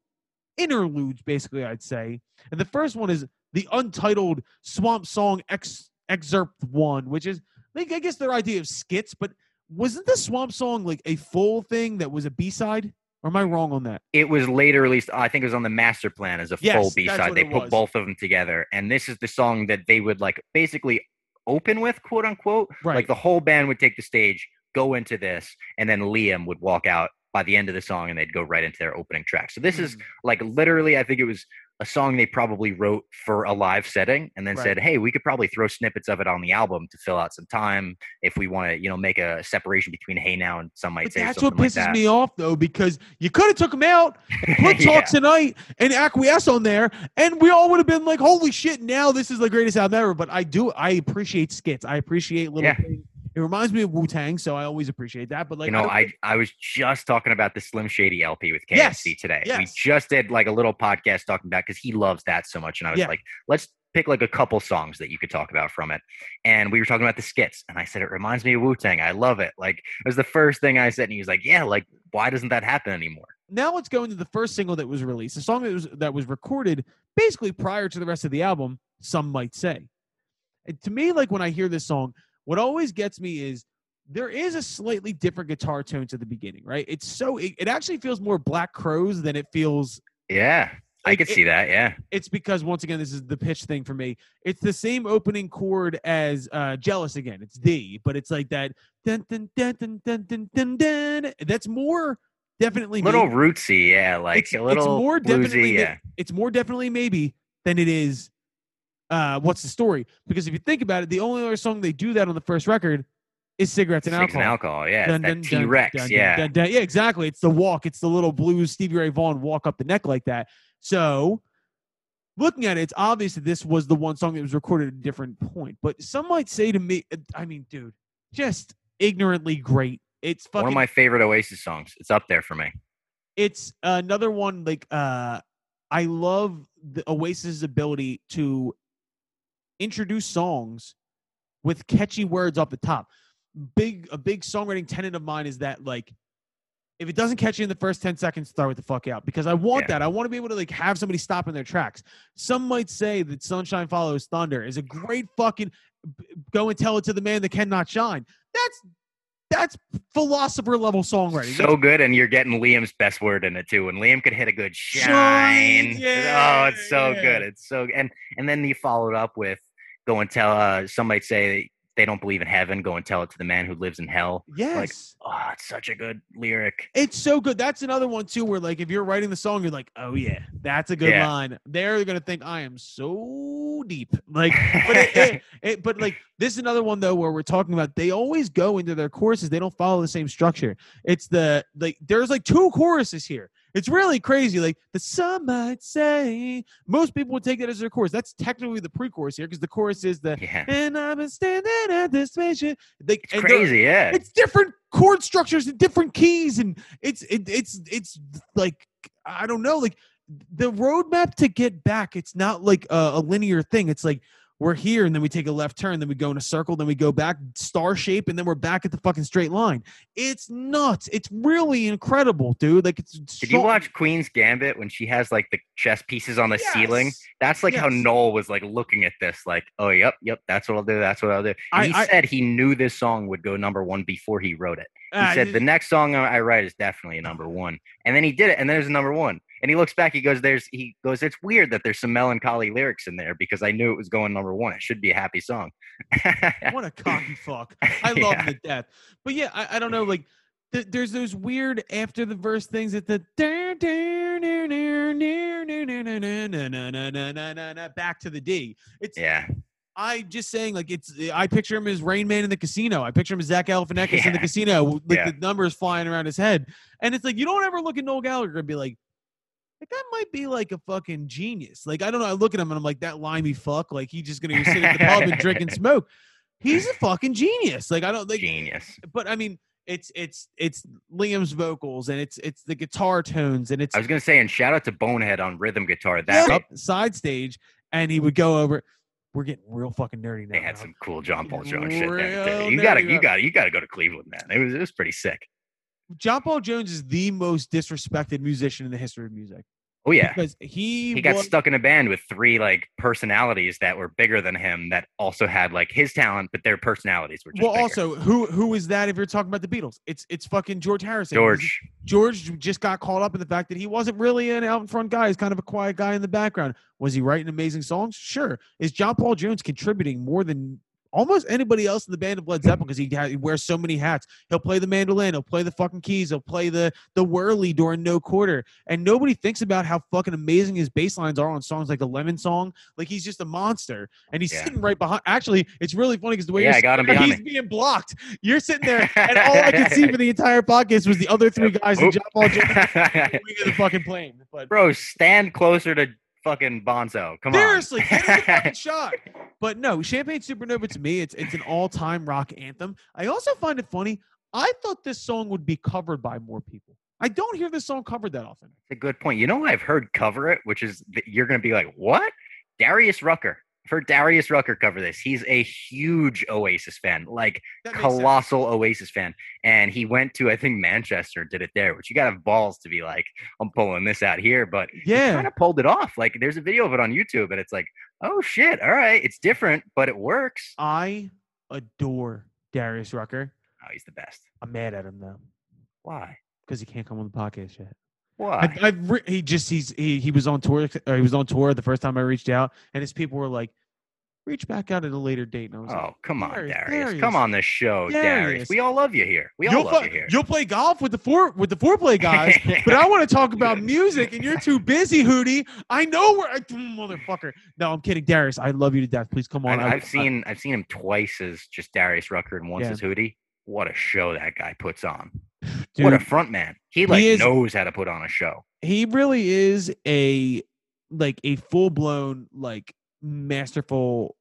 interludes, basically. I'd say, and the first one is the untitled Swamp Song ex, excerpt one, which is like I guess their idea of skits, but wasn't the Swamp Song like a full thing that was a B side? Or am I wrong on that? it was later released. I think it was on the master plan as a Yes, full B side. They put was. both of them together, and this is the song that they would like basically open with, quote unquote. Right. Like the whole band would take the stage, go into this, and then Liam would walk out by the end of the song and they'd go right into their opening track. So this is Mm. like literally, I think it was a song they probably wrote for a live setting and then Right. said, "Hey, we could probably throw snippets of it on the album to fill out some time if we want to, you know, make a separation between Hey Now and some might But say that's what something like pisses that." me off though, because you could have took him out, put Yeah. Talk Tonight and Acquiesce on there, and we all would have been like, "Holy shit!" Now this is the greatest album ever. But I do, I appreciate skits. I appreciate little Yeah. things. It reminds me of Wu Tang, so I always appreciate that. But like, you know, don't I I was just talking about the Slim Shady LP with KFC Yes, today. We just did like a little podcast talking about because he loves that so much, and I was Yeah. like, let's pick like a couple songs that you could talk about from it. And we were talking about the skits, and I said it reminds me of Wu Tang. I love it. Like it was the first thing I said, and he was like, yeah, like why doesn't that happen anymore? now let's go into the first single that was released, a song that was that was recorded basically prior to the rest of the album. Some might say, And to me, like when I hear this song, what always gets me is there is a slightly different guitar tone to the beginning, right? It's so it, it actually feels more Black Crowes than it feels. Yeah, I Like, could it- see that. Yeah, It's because once again, this is the pitch thing for me. It's the same opening chord as uh, "Jealous" again. It's D, but it's like that. Dun, dun, dun, dun, dun, dun, dun, dun. That's more definitely me. little rootsy. Yeah, like it's, a little it's more definitely bluesy. ma- Yeah, it's more definitely maybe than it is uh what's the story because if you think about it the only other song they do that on the first record is cigarettes and Cigs alcohol and alcohol. Yeah, Dun, that dun, T Rex. Yeah, dun, dun. yeah exactly it's the walk it's the little blues stevie ray vaughan walk up the neck like that so looking at it it's obvious that this was the one song that was recorded at a different point but some might say to me i mean dude just ignorantly great it's fucking one of my favorite Oasis songs. It's up there for me. it's another one like uh i love the oasis ability to introduce songs with catchy words off the top. Big a big songwriting tenet of mine is that like if it doesn't catch you in the first 10 seconds throw it the fuck out because i want Yeah. that. I want to be able to like have somebody stop in their tracks. Some might say that sunshine follows thunder is a great fucking go and tell it to the man that cannot shine. That's that's philosopher level songwriting So good, and you're getting Liam's best word in it too. And Liam could hit a good Shine, shine. yeah, oh, it's so good. It's so and and then you followed up with go and tell. Uh, some might say they don't believe in heaven. Go and tell it to the man who lives in hell. yes Oh, it's such a good lyric. It's so good. That's another one too, where like if you're writing the song, you're like, oh yeah, that's a good Yeah. line. They're gonna think I am so deep. Like, but it, it, it- but like this is another one though where we're talking about they always go into their choruses. They don't follow the same structure. It's the like there's like two choruses here. It's really crazy. Like the some might say most people would take that as their chorus. That's technically the pre-chorus here because the chorus is the yeah, and I've been standing at this station. It's crazy. Yeah, it's different chord structures and different keys and it's it, it's it's like i don't know like the roadmap to get back it's not like a, a linear thing it's like we're here and then we take a left turn then we go in a circle then we go back star shape and then we're back at the fucking straight line it's nuts it's really incredible dude like it's Did you watch Queen's Gambit when she has like the chess pieces on the ceiling? That's like how Noel was like looking at this, like, oh, yep, yep, that's what I'll do. That's what I'll do. And I- he I- said he knew this song would go number one before he wrote it. He Ah, said the next song I I write is definitely a number one, and then he did it, and there's a number one. And he looks back, he goes, "There's," he goes, "It's weird that there's some melancholy lyrics in there because I knew it was going number one. It should be a happy song." what a cocky fuck I love Yeah. him to death. But yeah, I, I don't know. Like, th- there's those weird after the verse things that the back to the D. It's Yeah, I just saying like it's. I picture him as Rain Man in the casino. I picture him as Zach Galifianakis in the casino, with, like Yeah. the numbers flying around his head. And it's like you don't ever look at Noel Gallagher and be like. Like that might be like a fucking genius. Like I don't know. I look at him and I'm like that limey fuck. Like he's just gonna sit at the pub and drink and smoke. He's a fucking genius. Like I don't like genius. but I mean, it's it's it's Liam's vocals and it's it's the guitar tones and it's I was gonna say, and shout out to Bonehead on rhythm guitar. That up side stage, and he would go over. We're getting real fucking nerdy now. they had Rob. some cool John Paul Jones shit there. Real. You gotta, you gotta, you gotta go to Cleveland, man. It was, it was pretty sick. John Paul Jones is the most disrespected musician in the history of music Oh yeah, because he he got was, stuck in a band with three like personalities that were bigger than him that also had like his talent, but their personalities were just well. bigger. Also, who who is that? If you're talking about the Beatles, it's it's fucking George Harrison. George. George just got caught up in the fact that he wasn't really an out in front guy. He's kind of a quiet guy in the background. Was he writing amazing songs? Sure. Is John Paul Jones contributing more than almost anybody else in the band of Led Zeppelin because he, ha- he wears so many hats. He'll play the mandolin, he'll play the fucking keys, he'll play the the whirly during no quarter, and nobody thinks about how fucking amazing his bass lines are on songs like the Lemon Song. Like he's just a monster, and he's Yeah. sitting right behind. Actually, it's really funny because the way Yeah, you're I got him sitting there, behind he's being blocked. You're sitting there, and all I could see for the entire podcast was the other three guys and Oop. John Paul Jones wing the fucking plane. But Bro, stand closer to fucking Bonzo. Come Seriously, on. Seriously, give it a fucking shot. But no, Champagne Supernova to me, it's it's an all-time rock anthem. I also find it funny. I thought this song would be covered by more people. I don't hear this song covered that often. That's a good point. You know, I've heard cover it, which is that you're going to be like, what? Darius Rucker. I've Darius Rucker cover this. He's a huge Oasis fan, like makes sense. colossal Oasis fan. And he went to, I think, Manchester, and did it there, which you got to have balls to be like, I'm pulling this out here. But Yeah. kind of pulled it off. Like, there's a video of it on YouTube, and it's like, oh shit, all right, it's different, but it works. I adore Darius Rucker. Oh, he's the best. I'm mad at him though Why? because he can't come on the podcast yet. Why? I, re- he just he's he, he was on tour or he was on tour the first time I reached out and his people were like, reach back out at a later date. And I was oh, like, Oh, come on, Darius, Darius. Darius. Come on the show, Darius. Darius. We all love you here. We all you'll, love fu- you here. you'll play golf with the four with the foreplay guys, but I want to talk about music, and you're too busy, Hootie. I know where, I, mm, motherfucker. No, I'm kidding, Darius. I love you to death. Please come on. I, I- I've seen I've seen him twice as just Darius Rucker and once Yeah. as Hootie. What a show that guy puts on. Dude, what a front man. He like is- knows how to put on a show. he really is a like a full blown like masterful.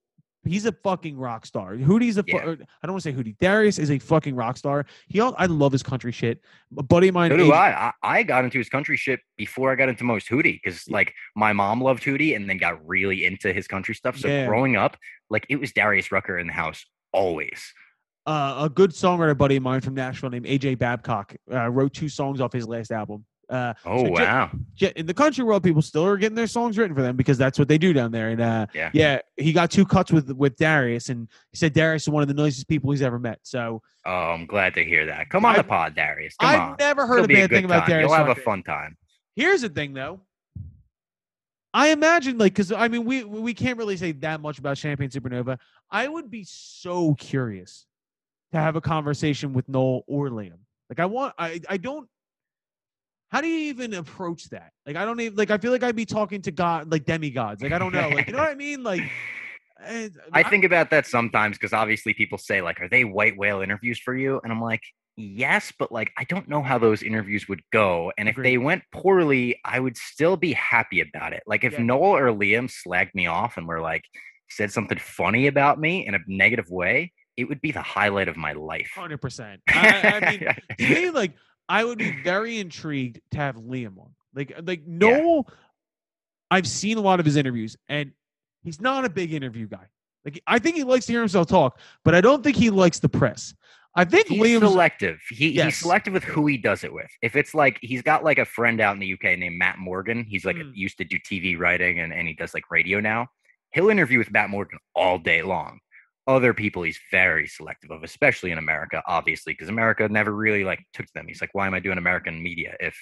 He's a fucking rock star. Hootie's a. fu- Yeah. Er, I don't want to say Hootie. Darius is a fucking rock star. He. al- I love his country shit. A buddy of mine. So do. I. I got into his country shit before I got into most Hootie because like my mom loved Hootie and then got really into his country stuff. So Yeah. growing up, like it was Darius Rucker in the house always. Uh, a good songwriter buddy of mine from Nashville named AJ Babcock uh, wrote two songs off his last album. Uh, Oh So wow. ja- in the country world, people still are getting their songs written for them because that's what they do down there. And uh, Yeah. yeah, he got two cuts with with Darius, and he said Darius is one of the nicest people he's ever met. So Oh, I'm glad to hear that. Come on I've- the pod, Darius. Come I've on. never heard It'll a bad good thing about. Darius. You'll have a fun time. Here's the thing, though. I imagine, like, because I mean, we we can't really say that much about Champagne Supernova. I would be so curious to have a conversation with Noel or Liam. Like, I want, I I don't. How do you even approach that? Like, I don't even like. I feel like I'd be talking to God, like demigods. Like, I don't know. Like, you know what I mean? Like, and I think about that sometimes because obviously people say like, "Are they white whale interviews for you?" And I'm like, "Yes, but like I don't know how those interviews would go. And if Agreed. they went poorly, I would still be happy about it. Like if Yeah. Noel or Liam slagged me off and were like said something funny about me in a negative way, it would be the highlight of my life. hundred percent. I, I mean, to me, like I would be very intrigued to have Liam on. Like, like Noel, I've seen a lot of his interviews, and he's not a big interview guy. Like, I think he likes to hear himself talk, but I don't think he likes the press. I think he's Liam's selective. He, Yes. He's selective with who he does it with. If it's like he's got like a friend out in the UK named Matt Morgan, he's like Mm. used to do TV writing and, and he does like radio now. He'll interview with Matt Morgan all day long. Other people he's very selective of, especially in America, obviously, because America never really like took to them. He's like, why am I doing American media if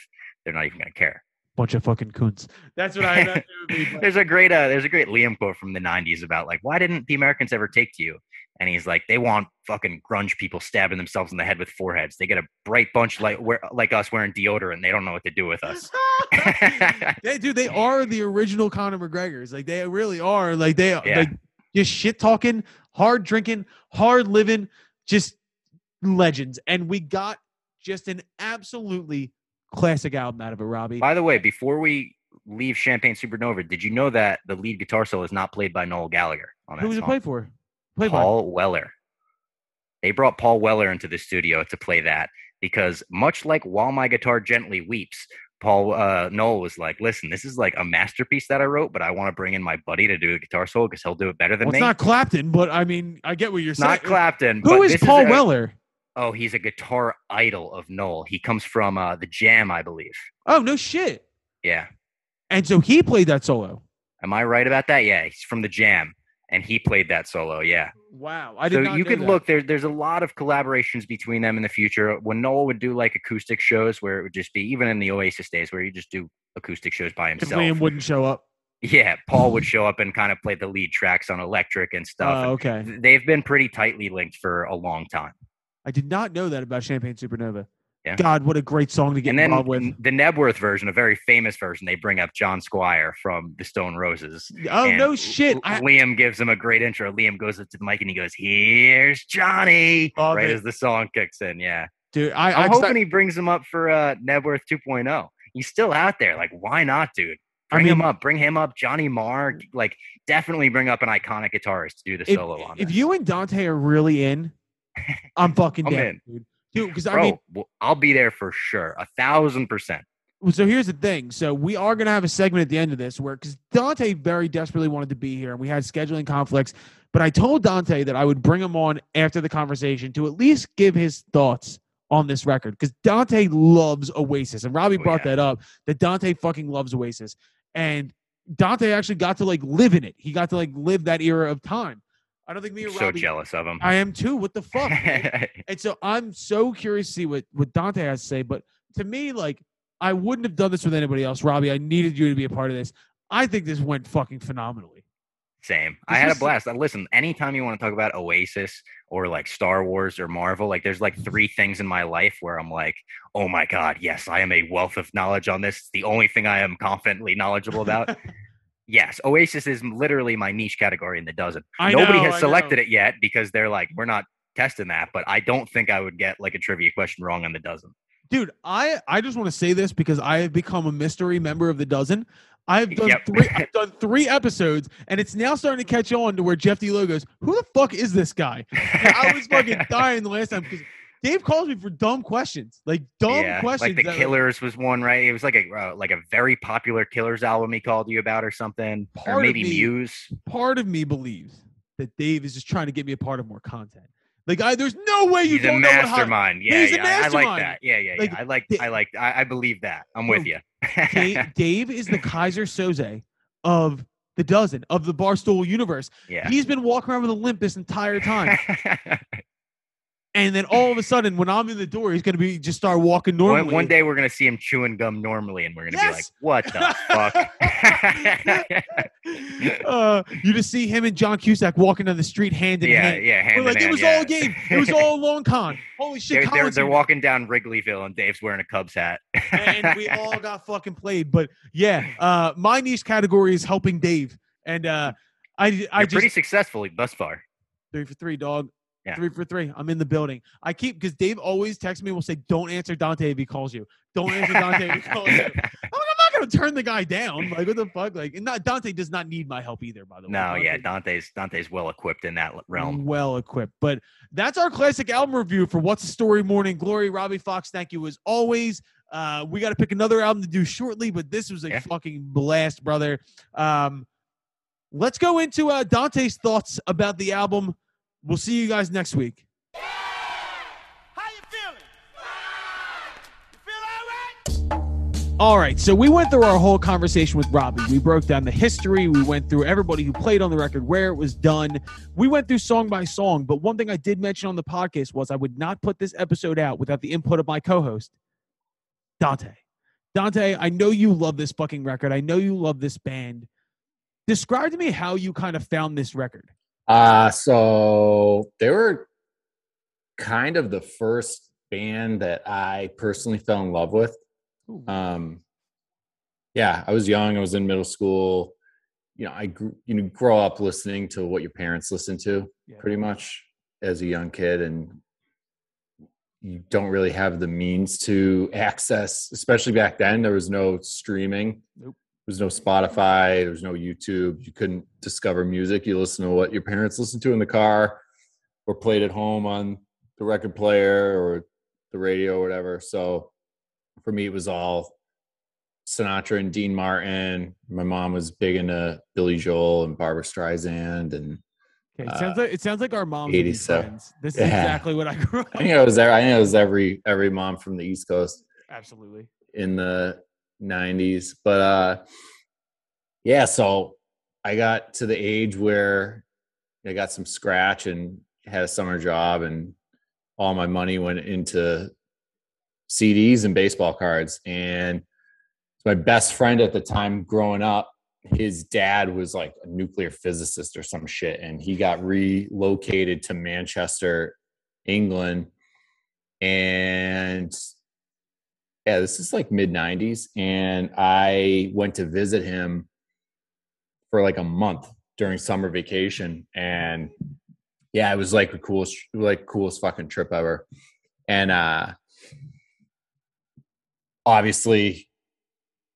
they're not even gonna care? bunch of fucking coons. That's what I imagine it would be. but- There's a great uh, there's a great Liam quote from the '90s about like why didn't the Americans ever take to you? And he's like, they want fucking grunge people stabbing themselves in the head with foreheads. They get a bright bunch like wear, like us wearing deodorant. They don't know what to do with us. they dude, they are the original Conor McGregor's. Like they really are. Like they Yeah. like just shit talking, hard drinking, hard living, just legends. And we got just an absolutely classic album out of it, Robbie. By the way, before we leave Champagne Supernova, did you know that the lead guitar solo is not played by Noel Gallagher on that Who was it played for? Played by Paul Weller. They brought Paul Weller into the studio to play that because much like While My Guitar Gently Weeps, Paul uh, Noel was like, "Listen, this is like a masterpiece that I wrote, but I want to bring in my buddy to do the guitar solo because he'll do it better than well, it's me." not Clapton, but I mean, I get what you're It's saying. not Clapton. Who is Paul a- Weller? Oh, he's a guitar idol of Noel. He comes from uh, the Jam, I believe. Oh no shit. Yeah, And so he played that solo. am I right about that? Yeah, he's from the Jam, and he played that solo. Yeah. Wow, I did so not you could that. look there. There's a lot of collaborations between them in the future. When Noel would do like acoustic shows, where it would just be even in the Oasis days, where you just do acoustic shows by himself. Liam wouldn't show up. Yeah, Paul would show up and kind of play the lead tracks on Electric and stuff. And okay. th- They've been pretty tightly linked for a long time. I did not know that about Champagne Supernova. Yeah. God, what a great song to get and then involved with. the Knebworth version, a very famous version, they bring up John Squire from the Stone Roses. Oh no shit! I, Liam gives him a great intro. Liam goes up to the mic and he goes, "Here's Johnny!" Right it. as the song kicks in. Yeah, dude, I, I'm I, hoping he brings him up for uh, Knebworth 2.0. He's still out there. Like, why not, dude? I Bring him up. Bring him up. Johnny Marr. Like, definitely bring up an iconic guitarist to do the if, solo on. if this. you and Dante are really in, I'm fucking I'm down, in. dude. Dude, because I mean, I'll be there for sure. A thousand percent. So here's the thing. So we are going to have a segment at the end of this where, because Dante very desperately wanted to be here, and we had scheduling conflicts. But I told Dante that I would bring him on after the conversation to at least give his thoughts on this record, because Dante loves Oasis, and Robbie Oh, brought yeah. that up. That Dante fucking loves Oasis, and Dante actually got to like live in it. He got to like live that era of time. I don't think me or So Robbie. jealous of him. I am too. What the fuck? And so I'm so curious to see what, what Dante has to say. But to me, like, I wouldn't have done this with anybody else. Robbie, I needed you to be a part of this. I think this went fucking phenomenally. Same. I This had a blast. Uh, Listen, anytime you want to talk about Oasis or like Star Wars or Marvel, like there's like three things in my life where I'm like, oh my God, yes, I am a wealth of knowledge on this. It's the only thing I am confidently knowledgeable about. yes, Oasis is literally my niche category in the dozen. I Nobody know, has I selected know. it yet because they're like, we're not testing that, but I don't think I would get like a trivia question wrong on the dozen. Dude, I, I just want to say this because I have become a mystery member of the dozen. I've done Yep. three I've done three episodes and it's now starting to catch on to where Jeff D goes, Who the fuck is this guy? And I was fucking dying the last time because Dave calls me for dumb questions. Like dumb yeah, questions. like the Killers was one, right? It was like a uh, like a very popular Killers album he called you about or something, Part or of maybe me- Muse. part of me believes that Dave is just trying to get me a part of more content. Like I there's no way you He's don't know hot- mastermind. Yeah, He's a yeah, I- like that. Yeah, yeah, yeah. Like, I like, I like, I, I believe that. I'm with you. Dave, Dave is the Keyser Söze of the dozen of the Barstool universe. yeah. He's been walking around with a limp this entire time. And then all of a sudden, when I'm in the door, he's gonna be just start walking normally. one, one day we're gonna see him chewing gum normally, and we're gonna be like, "What the fuck?" uh, you just see him and John Cusack walking down the street hand in yeah, hand. yeah. Hand We're like, in it hand, was yeah. all a game. It was all a long con. Holy shit! They're, they're, they're walking down Wrigleyville, and Dave's wearing a Cubs hat. and we all got fucking played. But yeah, uh, my niche category is helping Dave, and uh, I I You're just pretty successfully thus far. three for three, dog. Yeah. Three for three. I'm in the building. I keep because Dave always texts me. Will say, "Don't answer Dante if he calls you. Don't answer Dante if he calls you." I'm like, I'm not gonna turn the guy down. Like, what the fuck? Like, and not Dante does not need my help either. By the way. no, yeah, Dante's Dante's well equipped in that realm. well equipped. But that's our classic album review for What's the Story Morning Glory. Robbie Fox, thank you as always. Uh, we got to pick another album to do shortly, but this was a Yeah. fucking blast, brother. Um, let's go into uh, Dante's thoughts about the album. We'll see you guys next week. How you feeling? You feel all right? All right, so we went through our whole conversation with Robbie. We broke down the history. We went through everybody who played on the record, where it was done. We went through song by song. But one thing I did mention on the podcast was I would not put this episode out without the input of my co-host, Dante. Dante, I know you love this fucking record. I know you love this band. Describe to me how you kind of found this record. Uh so they were kind of the first band that I personally fell in love with. Um yeah, I was young, I was in middle school. You know, I grew you know grow up listening to what your parents listen to Yeah. pretty much as a young kid and you don't really have the means to access especially back then there was no streaming Nope. There was no spotify there was no youtube you couldn't discover music you listen to what your parents listened to in the car or played at home on the record player or the radio or whatever so for me it was all sinatra and dean martin my mom was big into billy joel and barbara streisand and Okay, it sounds Uh, like it sounds like our moms 87. friends. This is Yeah. exactly what I grew up. I think I was there. I think it was every every mom from the East Coast Absolutely. in the '90s. But uh, yeah, so I got to the age where I got some scratch and had a summer job, and all my money went into CDs and baseball cards. And my best friend at the time, growing up, his dad was like a nuclear physicist or some shit, and he got relocated to Manchester, England, and yeah, this is like mid '90s, and I went to visit him for like a month during summer vacation, and yeah, it was like the coolest, like coolest fucking trip ever, and uh obviously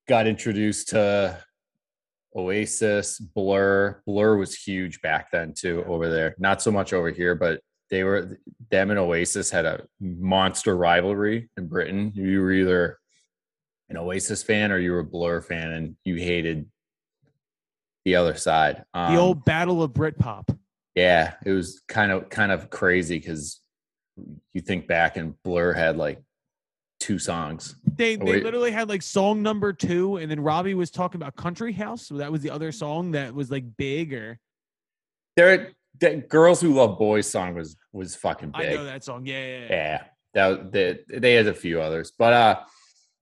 got introduced to Oasis, Blur. Blur was huge back then too over there. Not so much over here, but they were them and Oasis had a monster rivalry in Britain. You were either an Oasis fan or you were a Blur fan, and you hated the other side. Um, The old Battle of Britpop. yeah, it was kind of kind of crazy because you think back and Blur had like two songs. They they literally had like song number two, and then Robbie was talking about Country House. So that was the other song that was like big. Or There, that "Girls Who Love Boys" song was was fucking big. I know that song. Yeah, yeah, yeah. Yeah, that they, they had a few others, but uh,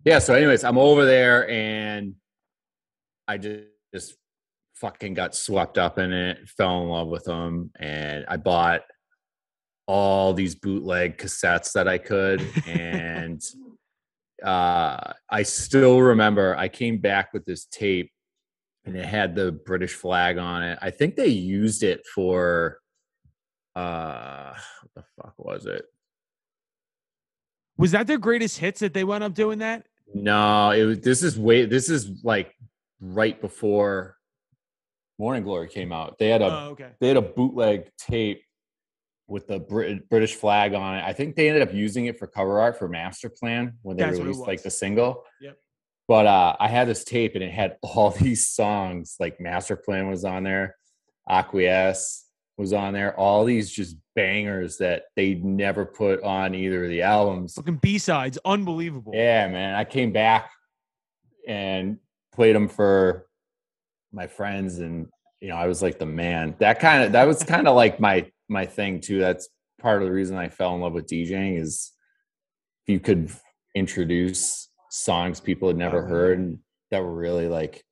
yeah. So, anyways, I'm over there and I just just fucking got swept up in it, fell in love with them, and I bought all these bootleg cassettes that I could, and uh, I still remember I came back with this tape. And it had the British flag on it. I think they used it for uh what the fuck was it? Was that their greatest hits that they wound up doing that? No, it was. This is way. This is like right before Morning Glory came out. They had a Oh, okay. they had a bootleg tape with the Brit- British flag on it. I think they ended up using it for cover art for Master Plan when they That's released like the single. Yep. But uh, I had this tape and it had all these songs. Like Master Plan was on there, Acquiesce was on there. All these just bangers that they never put on either of the albums. Fucking B sides, unbelievable. Yeah, man. I came back and played them for my friends and you know, I was like the man. That kind of that was kind of like my my thing too. That's part of the reason I fell in love with DJing is if you could introduce songs people had never Oh, heard that were really like,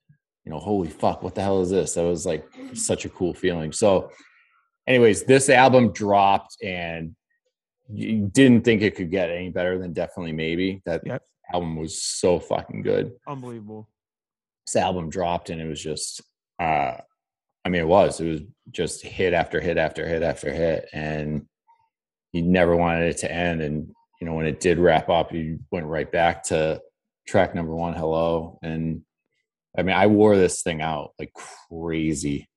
you know, holy fuck, what the hell is this? That was like such a cool feeling. So anyways, this album dropped and you didn't think it could get any better than definitely maybe. That Yep. album was so fucking good. Unbelievable. This album dropped and it was just uh I mean it was. It was just hit after hit after hit after hit and you never wanted it to end and you know when it did wrap up you went right back to track number 1 hello and I mean I wore this thing out like crazy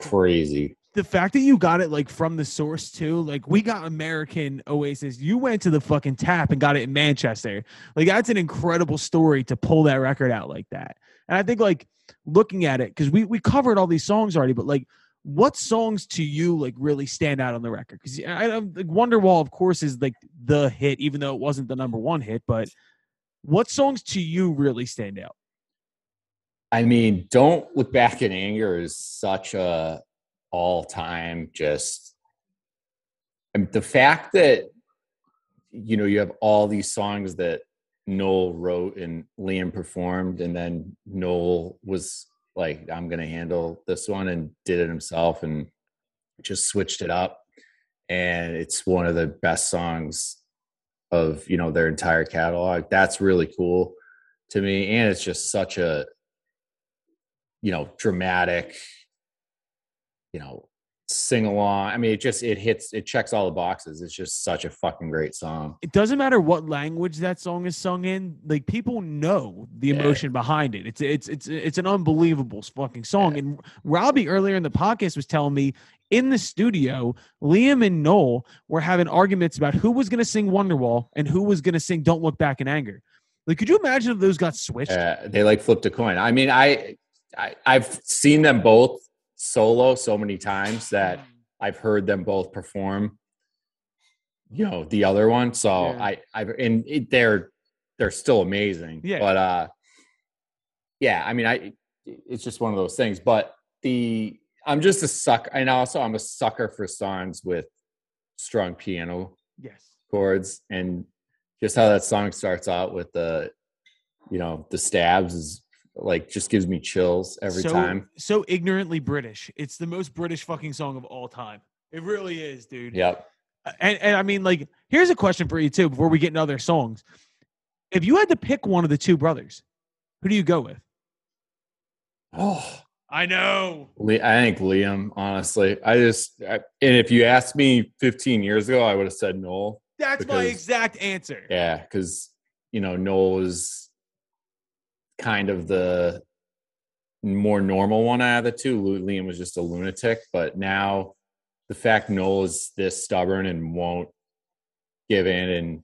crazy the fact that you got it like from the source too, like we got American Oasis. You went to the fucking tap and got it in Manchester. Like that's an incredible story to pull that record out like that. And I think like looking at it, because we we covered all these songs already, but like what songs to you like really stand out on the record? Because I, I like Wonderwall, of course, is like the hit, even though it wasn't the number one hit. But what songs to you really stand out? I mean, don't look back in anger is such a all time just I mean, the fact that you know you have all these songs that Noel wrote and Liam performed, and then Noel was like, "I'm going to handle this one," and did it himself, and just switched it up, and it's one of the best songs of you know their entire catalog. That's really cool to me, and it's just such a you know dramatic you know sing along. I mean it just it hits it checks all the boxes. It's just such a fucking great song. It doesn't matter what language that song is sung in like people know the Yeah. emotion behind it. It's it's it's it's an unbelievable fucking song. And robbie earlier in the podcast was telling me in the studio liam and noel were having arguments about who was going to sing wonderwall and who was going to sing don't look back in anger. Like could you imagine if those got switched? Uh, they like flipped a coin. I mean I, I i've seen them both solo so many times that i've heard them both perform you know the other one. So Yeah. i i and it, they're they're still amazing. Yeah. but uh yeah i mean i it's just one of those things. But the i'm just a sucker and also i'm a sucker for songs with strong piano yes. chords and just how that song starts out with the you know the stabs is like just gives me chills every so, time. So ignorantly British. It's the most British fucking song of all time. It really is, dude. Yep. And, and I mean, like, here's a question for you too before we get into other songs. If you had to pick one of the two brothers, who do you go with? Oh, I know. I think Liam. Honestly, I just I, and if you asked me 15 years ago, I would have said Noel. That's my exact answer. Yeah, because you know Noel was kind of the more normal one out of the two. Liam was just a lunatic, but now the fact Noel is this stubborn and won't give in and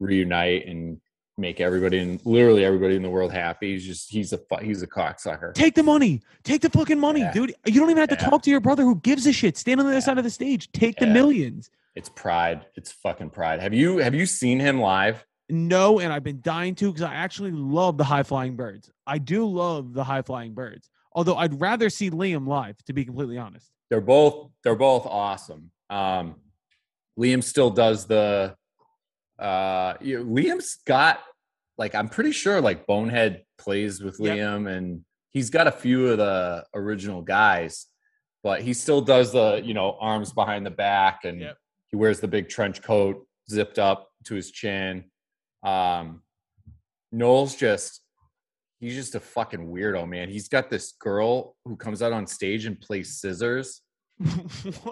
reunite and make everybody and literally everybody in the world happy. He's just he's a he's a cocksucker. Take the money. Take the fucking money, Yeah. dude. You don't even have to Yeah. talk to your brother who gives a shit. Stand on the other Yeah. side of the stage. Take the millions. It's pride. It's fucking pride. Have you have you seen him live? No, and I've been dying to because I actually love the high flying birds. I do love the high flying birds. Although I'd rather see Liam live, to be completely honest. they're both they're both awesome. Um, Liam still does the uh, you know, Liam's got like I'm pretty sure like Bonehead plays with Yep. Liam and he's got a few of the original guys, but he still does the you know arms behind the back and Yep. he wears the big trench coat zipped up to his chin. Um, Noel's just he's just a fucking weirdo, man. He's got this girl who comes out on stage and plays scissors.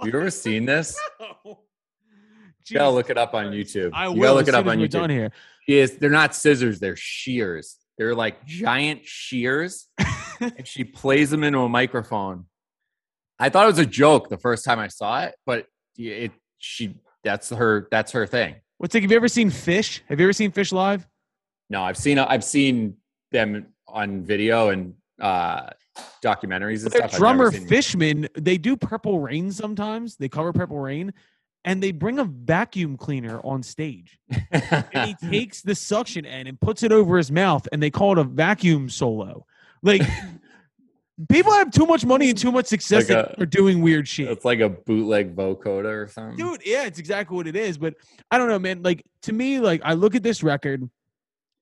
You ever seen this? You gotta look it up on YouTube. I will gotta look it up on we're done YouTube. here. She is, they're not scissors, they're shears. They're like giant shears, and she plays them into a microphone. I thought it was a joke the first time I saw it, but it she that's her that's her thing. What's like? Have you ever seen Phish? Have you ever seen Phish live? No, I've seen I've seen them on video and uh documentaries and Their stuff. Drummer Fishman, they do Purple Rain sometimes. They cover Purple Rain, and they bring a vacuum cleaner on stage. and he takes the suction end and puts it over his mouth, and they call it a vacuum solo. Like people have too much money and too much success Like a- are doing weird shit. it's like a bootleg vocoder or something. Dude, yeah, it's exactly what it is. But I don't know, man. Like to me, like I look at this record,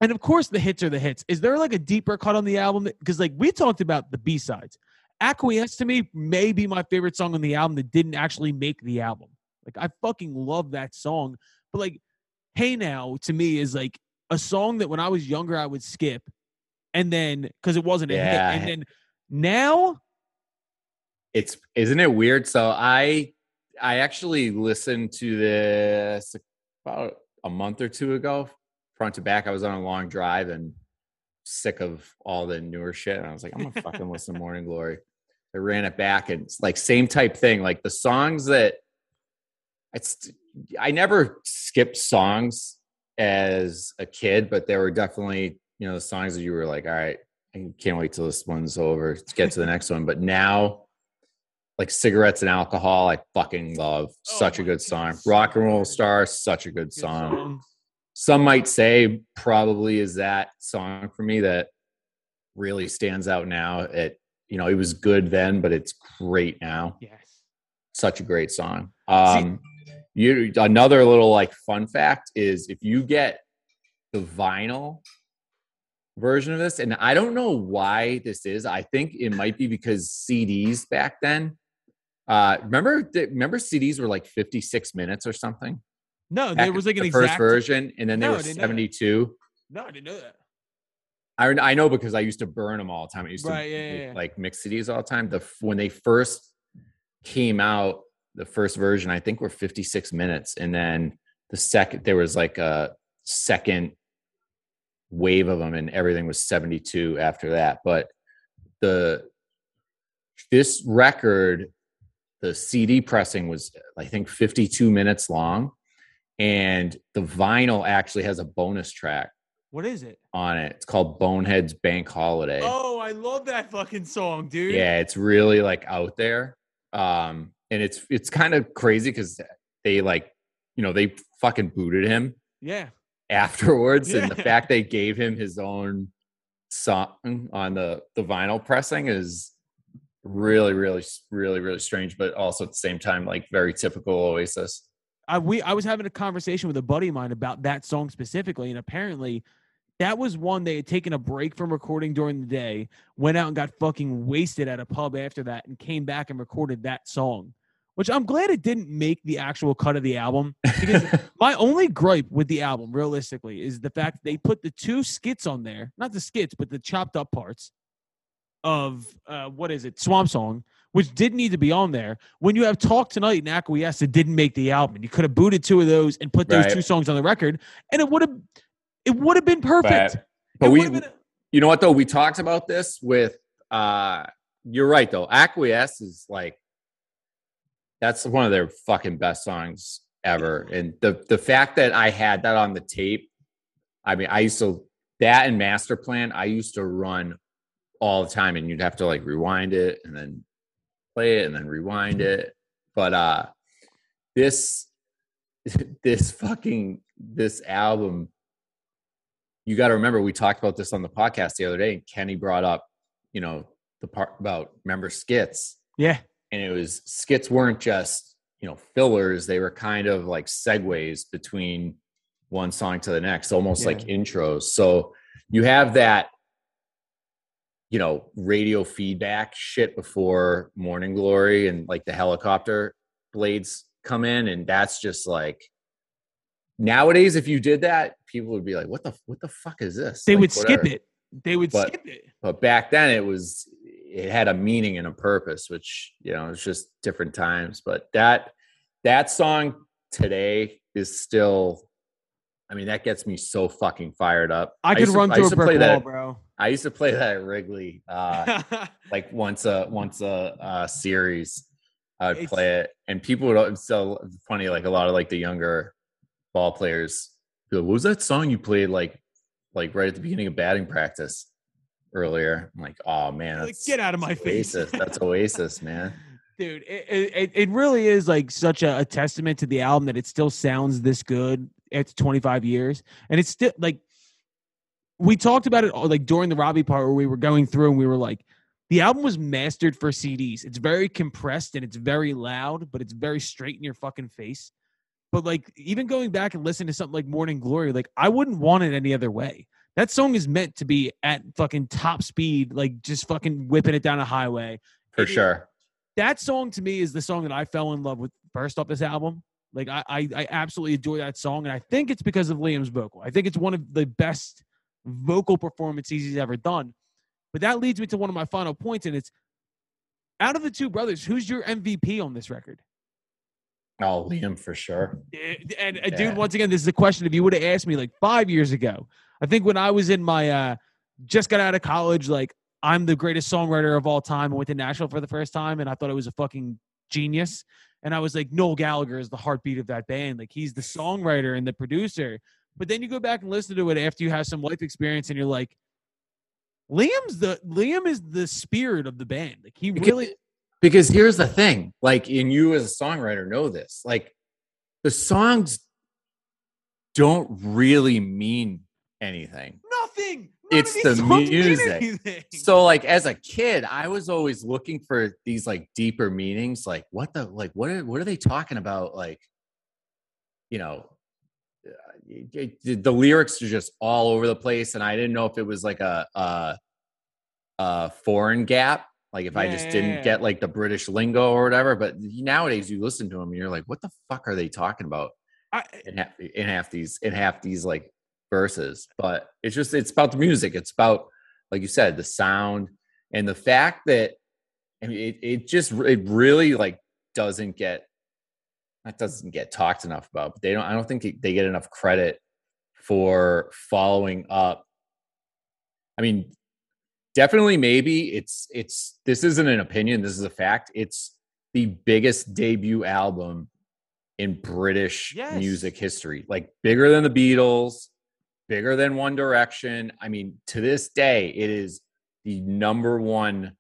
and of course the hits are the hits. Is there like a deeper cut on the album? Because like we talked about the B sides. Acquiesce to me may be my favorite song on the album that didn't actually make the album. Like I fucking love that song. But like, Hey Now to me is like a song that when I was younger I would skip, and then because it wasn't a Yeah. hit, and then now? It's isn't it weird? So i i actually listened to this about a month or two ago. Front to back i was on a long drive and sick of all the newer shit. And i was like i'm gonna fucking listen to morning glory. I ran it back and it's like same type thing. Like the songs that it's i never skipped songs as a kid but there were definitely you know the songs that you were like all right i can't wait till this one's over to get to the next one. But now like cigarettes and alcohol i fucking love. Oh such a good song. so rock and roll star such a good good song. song. some might say probably is that song for me that really stands out now. It you know it was good then but it's great now. Yes. such a great song. Um you another little like fun fact is if you get the vinyl version of this and i don't know why this is i think it might be because cds back then uh remember remember cds were like 56 minutes or something No, there was like an exact first version and then they No, I were didn't know that. 72 No, I didn't know that. I, I know because I used to burn them all the time. I used Right, to yeah, yeah, yeah. like mix CDs all the time. The when they first came out, the first version I think were 56 minutes, and then the second there was like a second wave of them, and everything was 72 after that. But the this record, the CD pressing was I think 52 minutes long, and the vinyl actually has a bonus track What is it? on it. It's called Bonehead's Bank Holiday. Oh, I love that fucking song, dude. yeah, it's really like out there. Um, and it's it's kind of crazy because they like, you know, they fucking booted him Yeah. Afterwards, and the fact they gave him his own song on the the vinyl pressing is really, really, really, really strange, but also at the same time, like very typical Oasis. I we I was having a conversation with a buddy of mine about that song specifically, and apparently that was one they had taken a break from recording during the day, went out and got fucking wasted at a pub after that, and came back and recorded that song. Which I'm glad it didn't make the actual cut of the album. Because my only gripe with the album, realistically, is the fact they put the two skits on there, not the skits, but the chopped up parts of uh, what is it, Swamp Song, which did need to be on there. When you have Talk Tonight and Acquiesce, it didn't make the album. You could have booted two of those and put those Right. two songs on the record, and it would have it would have been perfect. But, but we, been- you know what though? We talked about this with. uh You're right though. Acquiesce is like that's one of their fucking best songs ever, and the the fact that I had that on the tape. I mean, I used to that and Master Plan. I used to run all the time, and you'd have to like rewind it and then play it and then rewind it. But uh this this fucking this album you got to remember we talked about this on the podcast the other day and kenny brought up you know the part about remember skits yeah, and it was skits weren't just you know fillers they were kind of like segues between one song to the next almost like intros so you have that you know radio feedback shit before morning glory and like the helicopter blades come in and that's just like nowadays if you did that people would be like what the what the fuck is this they Like, would skip it. They would But- skip it. but back then it was it had a meaning and a purpose which you know it's just different times. But that that song today is still i mean that gets me so fucking fired up. I could used to- run I through a to play brick wall, that bro. i used to play that at wrigley uh like once a once a, uh series i would It's- play it. And people would it's so funny like a lot of like the younger ball players like, what was that song you played like like right at the beginning of batting practice earlier i'm like oh man Like, get out of my face. oasis that's oasis man. Dude it, it, it really is like such a, a testament to the album that it still sounds this good after 25 years and it's still like we talked about it uh, like during the robbie part where we were going through and we were like the album was mastered for cds it's very compressed and it's very loud but it's very straight in your fucking face. But like even going back and listening to something like morning glory like i wouldn't want it any other way that song is meant to be at fucking top speed like just fucking whipping it down a highway for It sure that song to me is the song that I fell in love with first off this album. Like I, I, I absolutely adore that song, and I think it's because of Liam's vocal. I think it's one of the best vocal performances he's ever done. But that leads me to one of my final points, and it's out of the two brothers, who's your MVP on this record? oh liam for sure Eh, And uh, Yeah. dude, once again, this is a question. If you would have asked me like five years ago, I think when I was in my uh just got out of college, like I'm the greatest songwriter of all time. I went to Nashville for the first time, and I thought it was a fucking genius. And I was like, Noel Gallagher is the heartbeat of that band. Like he's the songwriter and the producer. But then you go back and listen to it after you have some life experience, and you're like, Liam's the Liam is the spirit of the band. Like he Because- really because here's the thing like and you as a songwriter know this like the songs don't really mean anything nothing. None It's the music. so like as a kid i was always looking for these like deeper meanings like what the like what are what are they talking about like you know uh, y- y- the lyrics are just all over the place and i didn't know if it was like a a, a foreign gap like if i just Yeah. didn't get like the british lingo or whatever but nowadays you listen to them and you're like what the fuck are they talking about I, in half, in half these in half these like verses but it's just it's about the music. It's about like you said the sound and the fact that i mean it, it just it really like doesn't get that doesn't get talked enough about but they don't i don't think they get enough credit for following up. I mean definitely maybe it's it's this isn't an opinion this is a fact. It's the biggest debut album in british Yes. music history like bigger than the beatles bigger than one direction i mean to this day it is the number one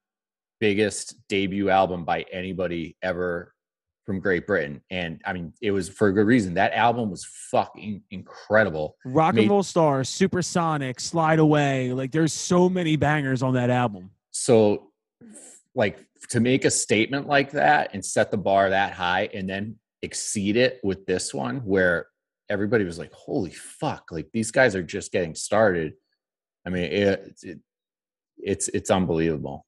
biggest debut album by anybody ever from great britain and i mean it was for a good reason that album was fucking incredible Rock and Roll Stars, Supersonic, Slide Away. Like there's so many bangers on that album. so like to make a statement like that and set the bar that high and then exceed it with this one where everybody was like holy fuck like these guys are just getting started I mean, it, it it's it's unbelievable.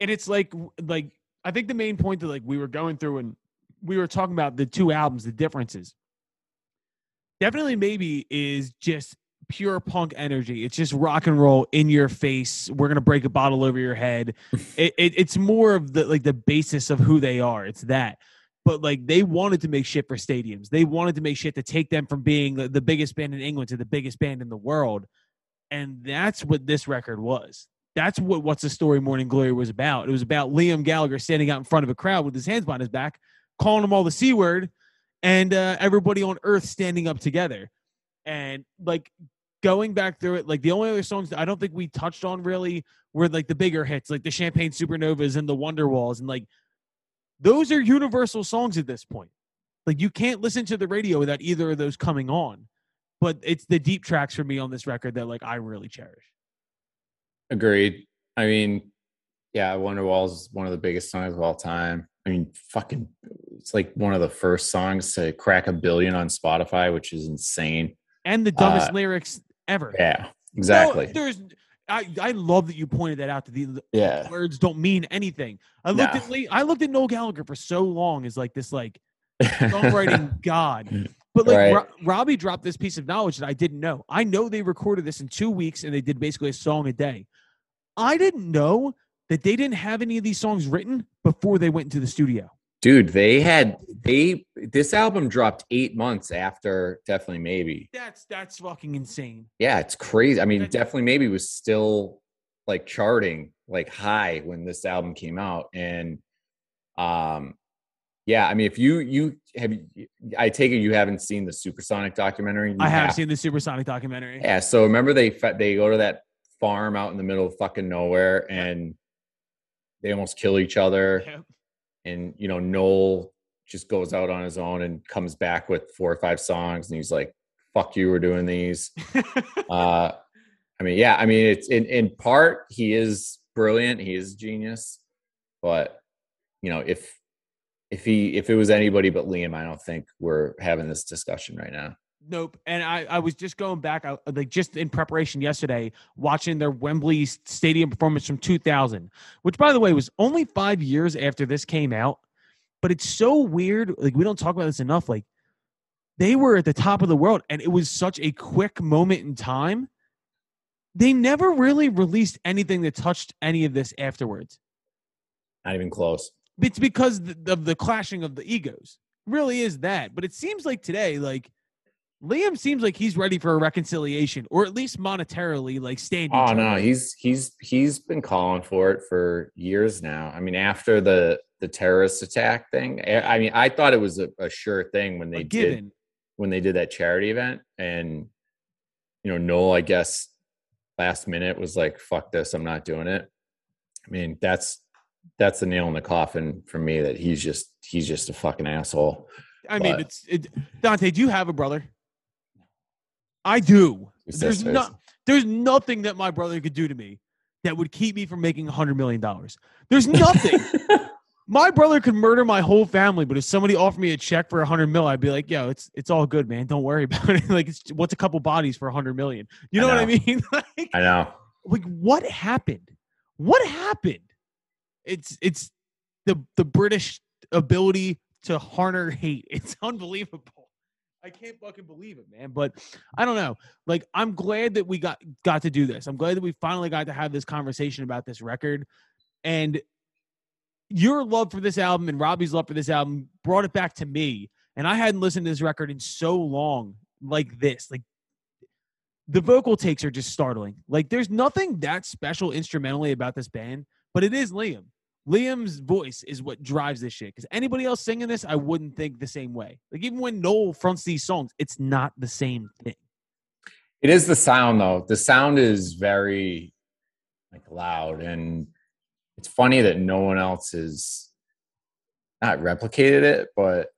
and it's like like I think the main point that like we were going through and we were talking about the two albums, the differences. Definitely, maybe is just pure punk energy. It's just rock and roll in your face. We're gonna break a bottle over your head. it, it, it's more of the like the basis of who they are. It's that. But like they wanted to make shit for stadiums. They wanted to make shit to take them from being the, the biggest band in England to the biggest band in the world. And that's what this record was. That's what What's the Story Morning Glory was about. It was about Liam Gallagher standing out in front of a crowd with his hands behind his back, calling them all the C word, and uh, everybody on earth standing up together. And like going back through it, like the only other songs I don't think we touched on really were like the bigger hits, like the Champagne Supernovas and the Wonder Walls, And like those are universal songs at this point. Like you can't listen to the radio without either of those coming on. But it's the deep tracks for me on this record that like I really cherish. Agreed. I mean, yeah, Wonderwalls is one of the biggest songs of all time. I mean, fucking, it's like one of the first songs to crack a billion on Spotify, which is insane. And the dumbest Uh, lyrics ever. Yeah, exactly. No, there's I, I love that you pointed that out. That the, yeah, words don't mean anything. I looked No. at Lee, I looked at Noel Gallagher for so long as like this like songwriting god. But like Right. Ro- Robbie dropped this piece of knowledge that I didn't know. I know they recorded this in two weeks and they did basically a song a day. I didn't know that they didn't have any of these songs written before they went into the studio. Dude, they had they this album dropped eight months after Definitely Maybe. That's that's fucking insane. Yeah, it's crazy. I mean, That- Definitely Maybe was still like charting like high when this album came out, and um, yeah, I mean, if you you have, I take it you haven't seen the Supersonic documentary. You I have seen the Supersonic documentary. Yeah, so remember they they go to that farm out in the middle of fucking nowhere, and they almost kill each other. Yep. And you know Noel just goes out on his own and comes back with four or five songs and he's like fuck you we're doing these. Uh i mean yeah i mean it's in in part he is brilliant he is genius but you know if if he if it was anybody but liam i don't think we're having this discussion right now Nope. And I, I was just going back, I, like just in preparation yesterday, watching their Wembley Stadium performance from 2000, which by the way was only five years after this came out. But it's so weird. Like we don't talk about this enough. Like they were at the top of the world, and it was such a quick moment in time. They never really released anything that touched any of this afterwards. not even close It's because of the clashing of the egos. Really is that. But it seems like today, like Liam seems like he's ready for a reconciliation, or at least monetarily, like stand. each Oh other. no, he's he's he's been calling for it for years now. I mean, after the the terrorist attack thing, I mean, I thought it was a, a sure thing when they did when they did that charity event, and you know, Noel, I guess last minute was like, "Fuck this, I'm not doing it." I mean, that's that's the nail in the coffin for me that he's just he's just a fucking asshole. I mean, it's it, Dante. Do you have a brother? I do. There's sisters. no, there's nothing that my brother could do to me that would keep me from making a hundred million dollars. There's nothing. my brother could murder my whole family, but if somebody offered me a check for a hundred mil, I'd be like, "Yo, it's it's all good, man. Don't worry about it. like, it's, what's a couple bodies for a hundred million? You I know, what I mean? like, I know. like, what happened? What happened? It's it's the the British ability to harness hate. It's unbelievable. I can't fucking believe it, man. But I don't know. Like, I'm glad that we got got to do this. I'm glad that we finally got to have this conversation about this record. And your love for this album and Robbie's love for this album brought it back to me. And I hadn't listened to this record in so long like this. Like the vocal takes are just startling. Like there's nothing that special instrumentally about this band, but it is Liam. Liam's voice is what drives this shit. Because anybody else singing this, I wouldn't think the same way. Like even when Noel fronts these songs, it's not the same thing. It is the sound though. The sound is very like loud and it's funny that no one else has not replicated it, but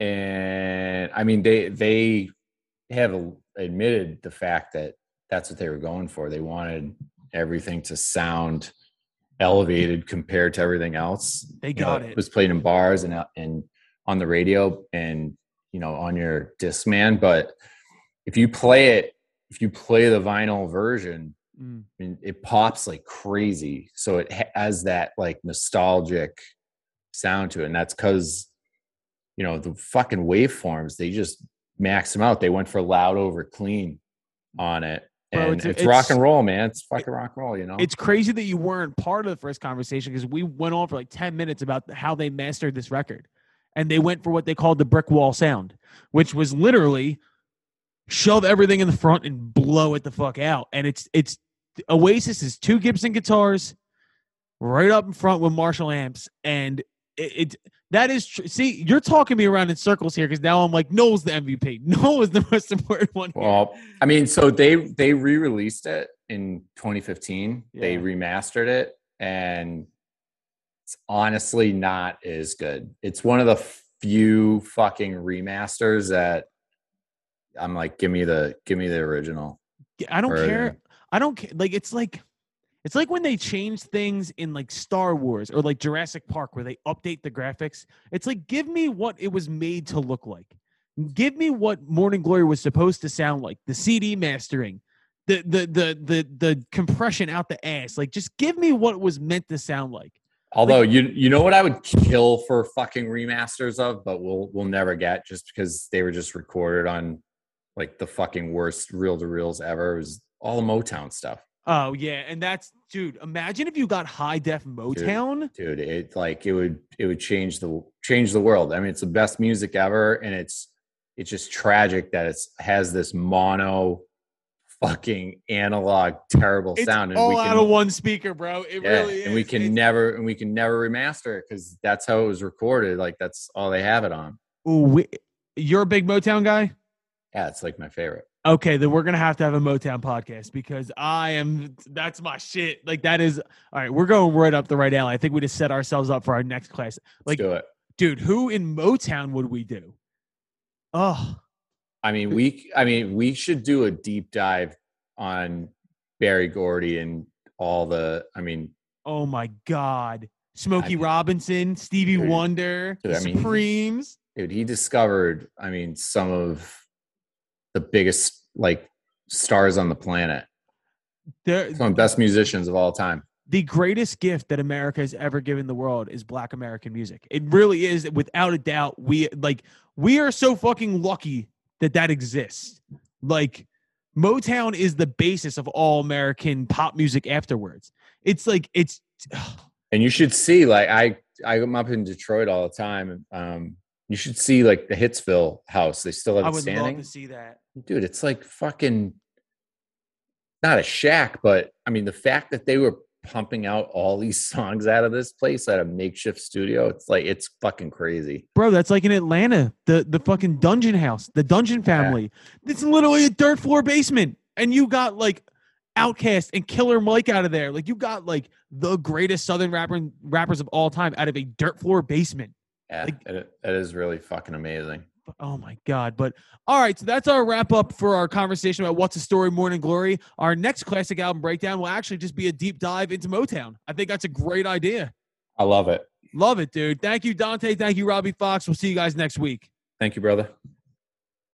and I mean they they have admitted the fact that that's what they were going for. They wanted everything to sound elevated compared to everything else. They You know, got it. was played in bars and and on the radio and you know on your Discman, but if you play it, if you play the vinyl version, Mm. I mean, it pops like crazy. So it has that like nostalgic sound to it. And that's because, you know, the fucking waveforms, they just max them out. They went for loud over clean on it. Bro, And it's- it's, rock and roll, man. It's fucking rock and roll, you know? It's crazy that you weren't part of the first conversation because we went on for like 10 minutes about how they mastered this record. And they went for what they called the brick wall sound, which was literally shove everything in the front and blow it the fuck out. And it's it's Oasis is two Gibson guitars right up in front with Marshall amps. And it, it that is true. see, you're talking me around in circles here because now I'm like, Noel's the MVP. Noel is the most important one. here. Well, I mean, so they they re-released it in 2015. They remastered it, and it's honestly not as good. It's one of the few fucking remasters that I'm like, give me the give me the original. I don't Right. care. I don't care. Like it's like it's like when they change things in like Star Wars or like Jurassic Park where they update the graphics. It's like give me what it was made to look like. Give me what Morning Glory was supposed to sound like. The CD mastering, the the the the the compression out the ass. Like just give me what it was meant to sound like. Although you you know what I would kill for fucking remasters of, but we'll we'll never get just because they were just recorded on like the fucking worst reel to reels ever. It was all the Motown stuff. Oh yeah, and that's dude. Imagine if you got high def Motown. dude it like it would it would change the change the world i mean it's the best music ever and it's it's just tragic that it's has this mono fucking analog terrible It's sound and all we out can of one speaker, bro. It yeah, really is. and we can It's- never and we can never remaster it because that's how it was recorded like that's all they have it on Ooh, we, you're a big Motown guy. yeah it's like my favorite Okay, then we're gonna have to have a Motown podcast because I am. That's my shit. Like that is. All right, we're going right up the right alley. I think we just set ourselves up for our next class. Like, let's do it dude, who in Motown would we do? Oh, i mean we i mean we should do a deep dive on Berry Gordy and all the i mean oh my God, Smokey I- Robinson, Stevie Dude. Wonder, Dude, the I mean- Supremes. dude he discovered i mean some of the biggest like stars on the planet They're- some of the best musicians of all time the greatest gift that America has ever given the world is black American music. It really is without a doubt. We like we are so fucking lucky that that exists. Like Motown is the basis of all American pop music afterwards. It's like it's and you should see like i i'm up in detroit all the time um you should see like the hitsville house they still have I would standing love to see that. Dude it's like fucking not a shack but i mean the fact that they were pumping out all these songs out of this place at a makeshift studio it's like it's fucking crazy Bro, that's like in Atlanta, the the fucking dungeon house, the dungeon family. It's literally a dirt floor basement. And you got like OutKast and Killer Mike out of there. Like you got like the greatest southern rapper rappers of all time out of a dirt floor basement. yeah Like- it, it is really fucking amazing Oh my God. But all right, so that's our wrap up for our conversation about what's a story, Morning Glory. Our next classic album breakdown will actually just be a deep dive into Motown. I think that's a great idea. i love it Love it, dude. Thank you, Dante. Thank you, Robbie Fox. We'll see you guys next week. thank you brother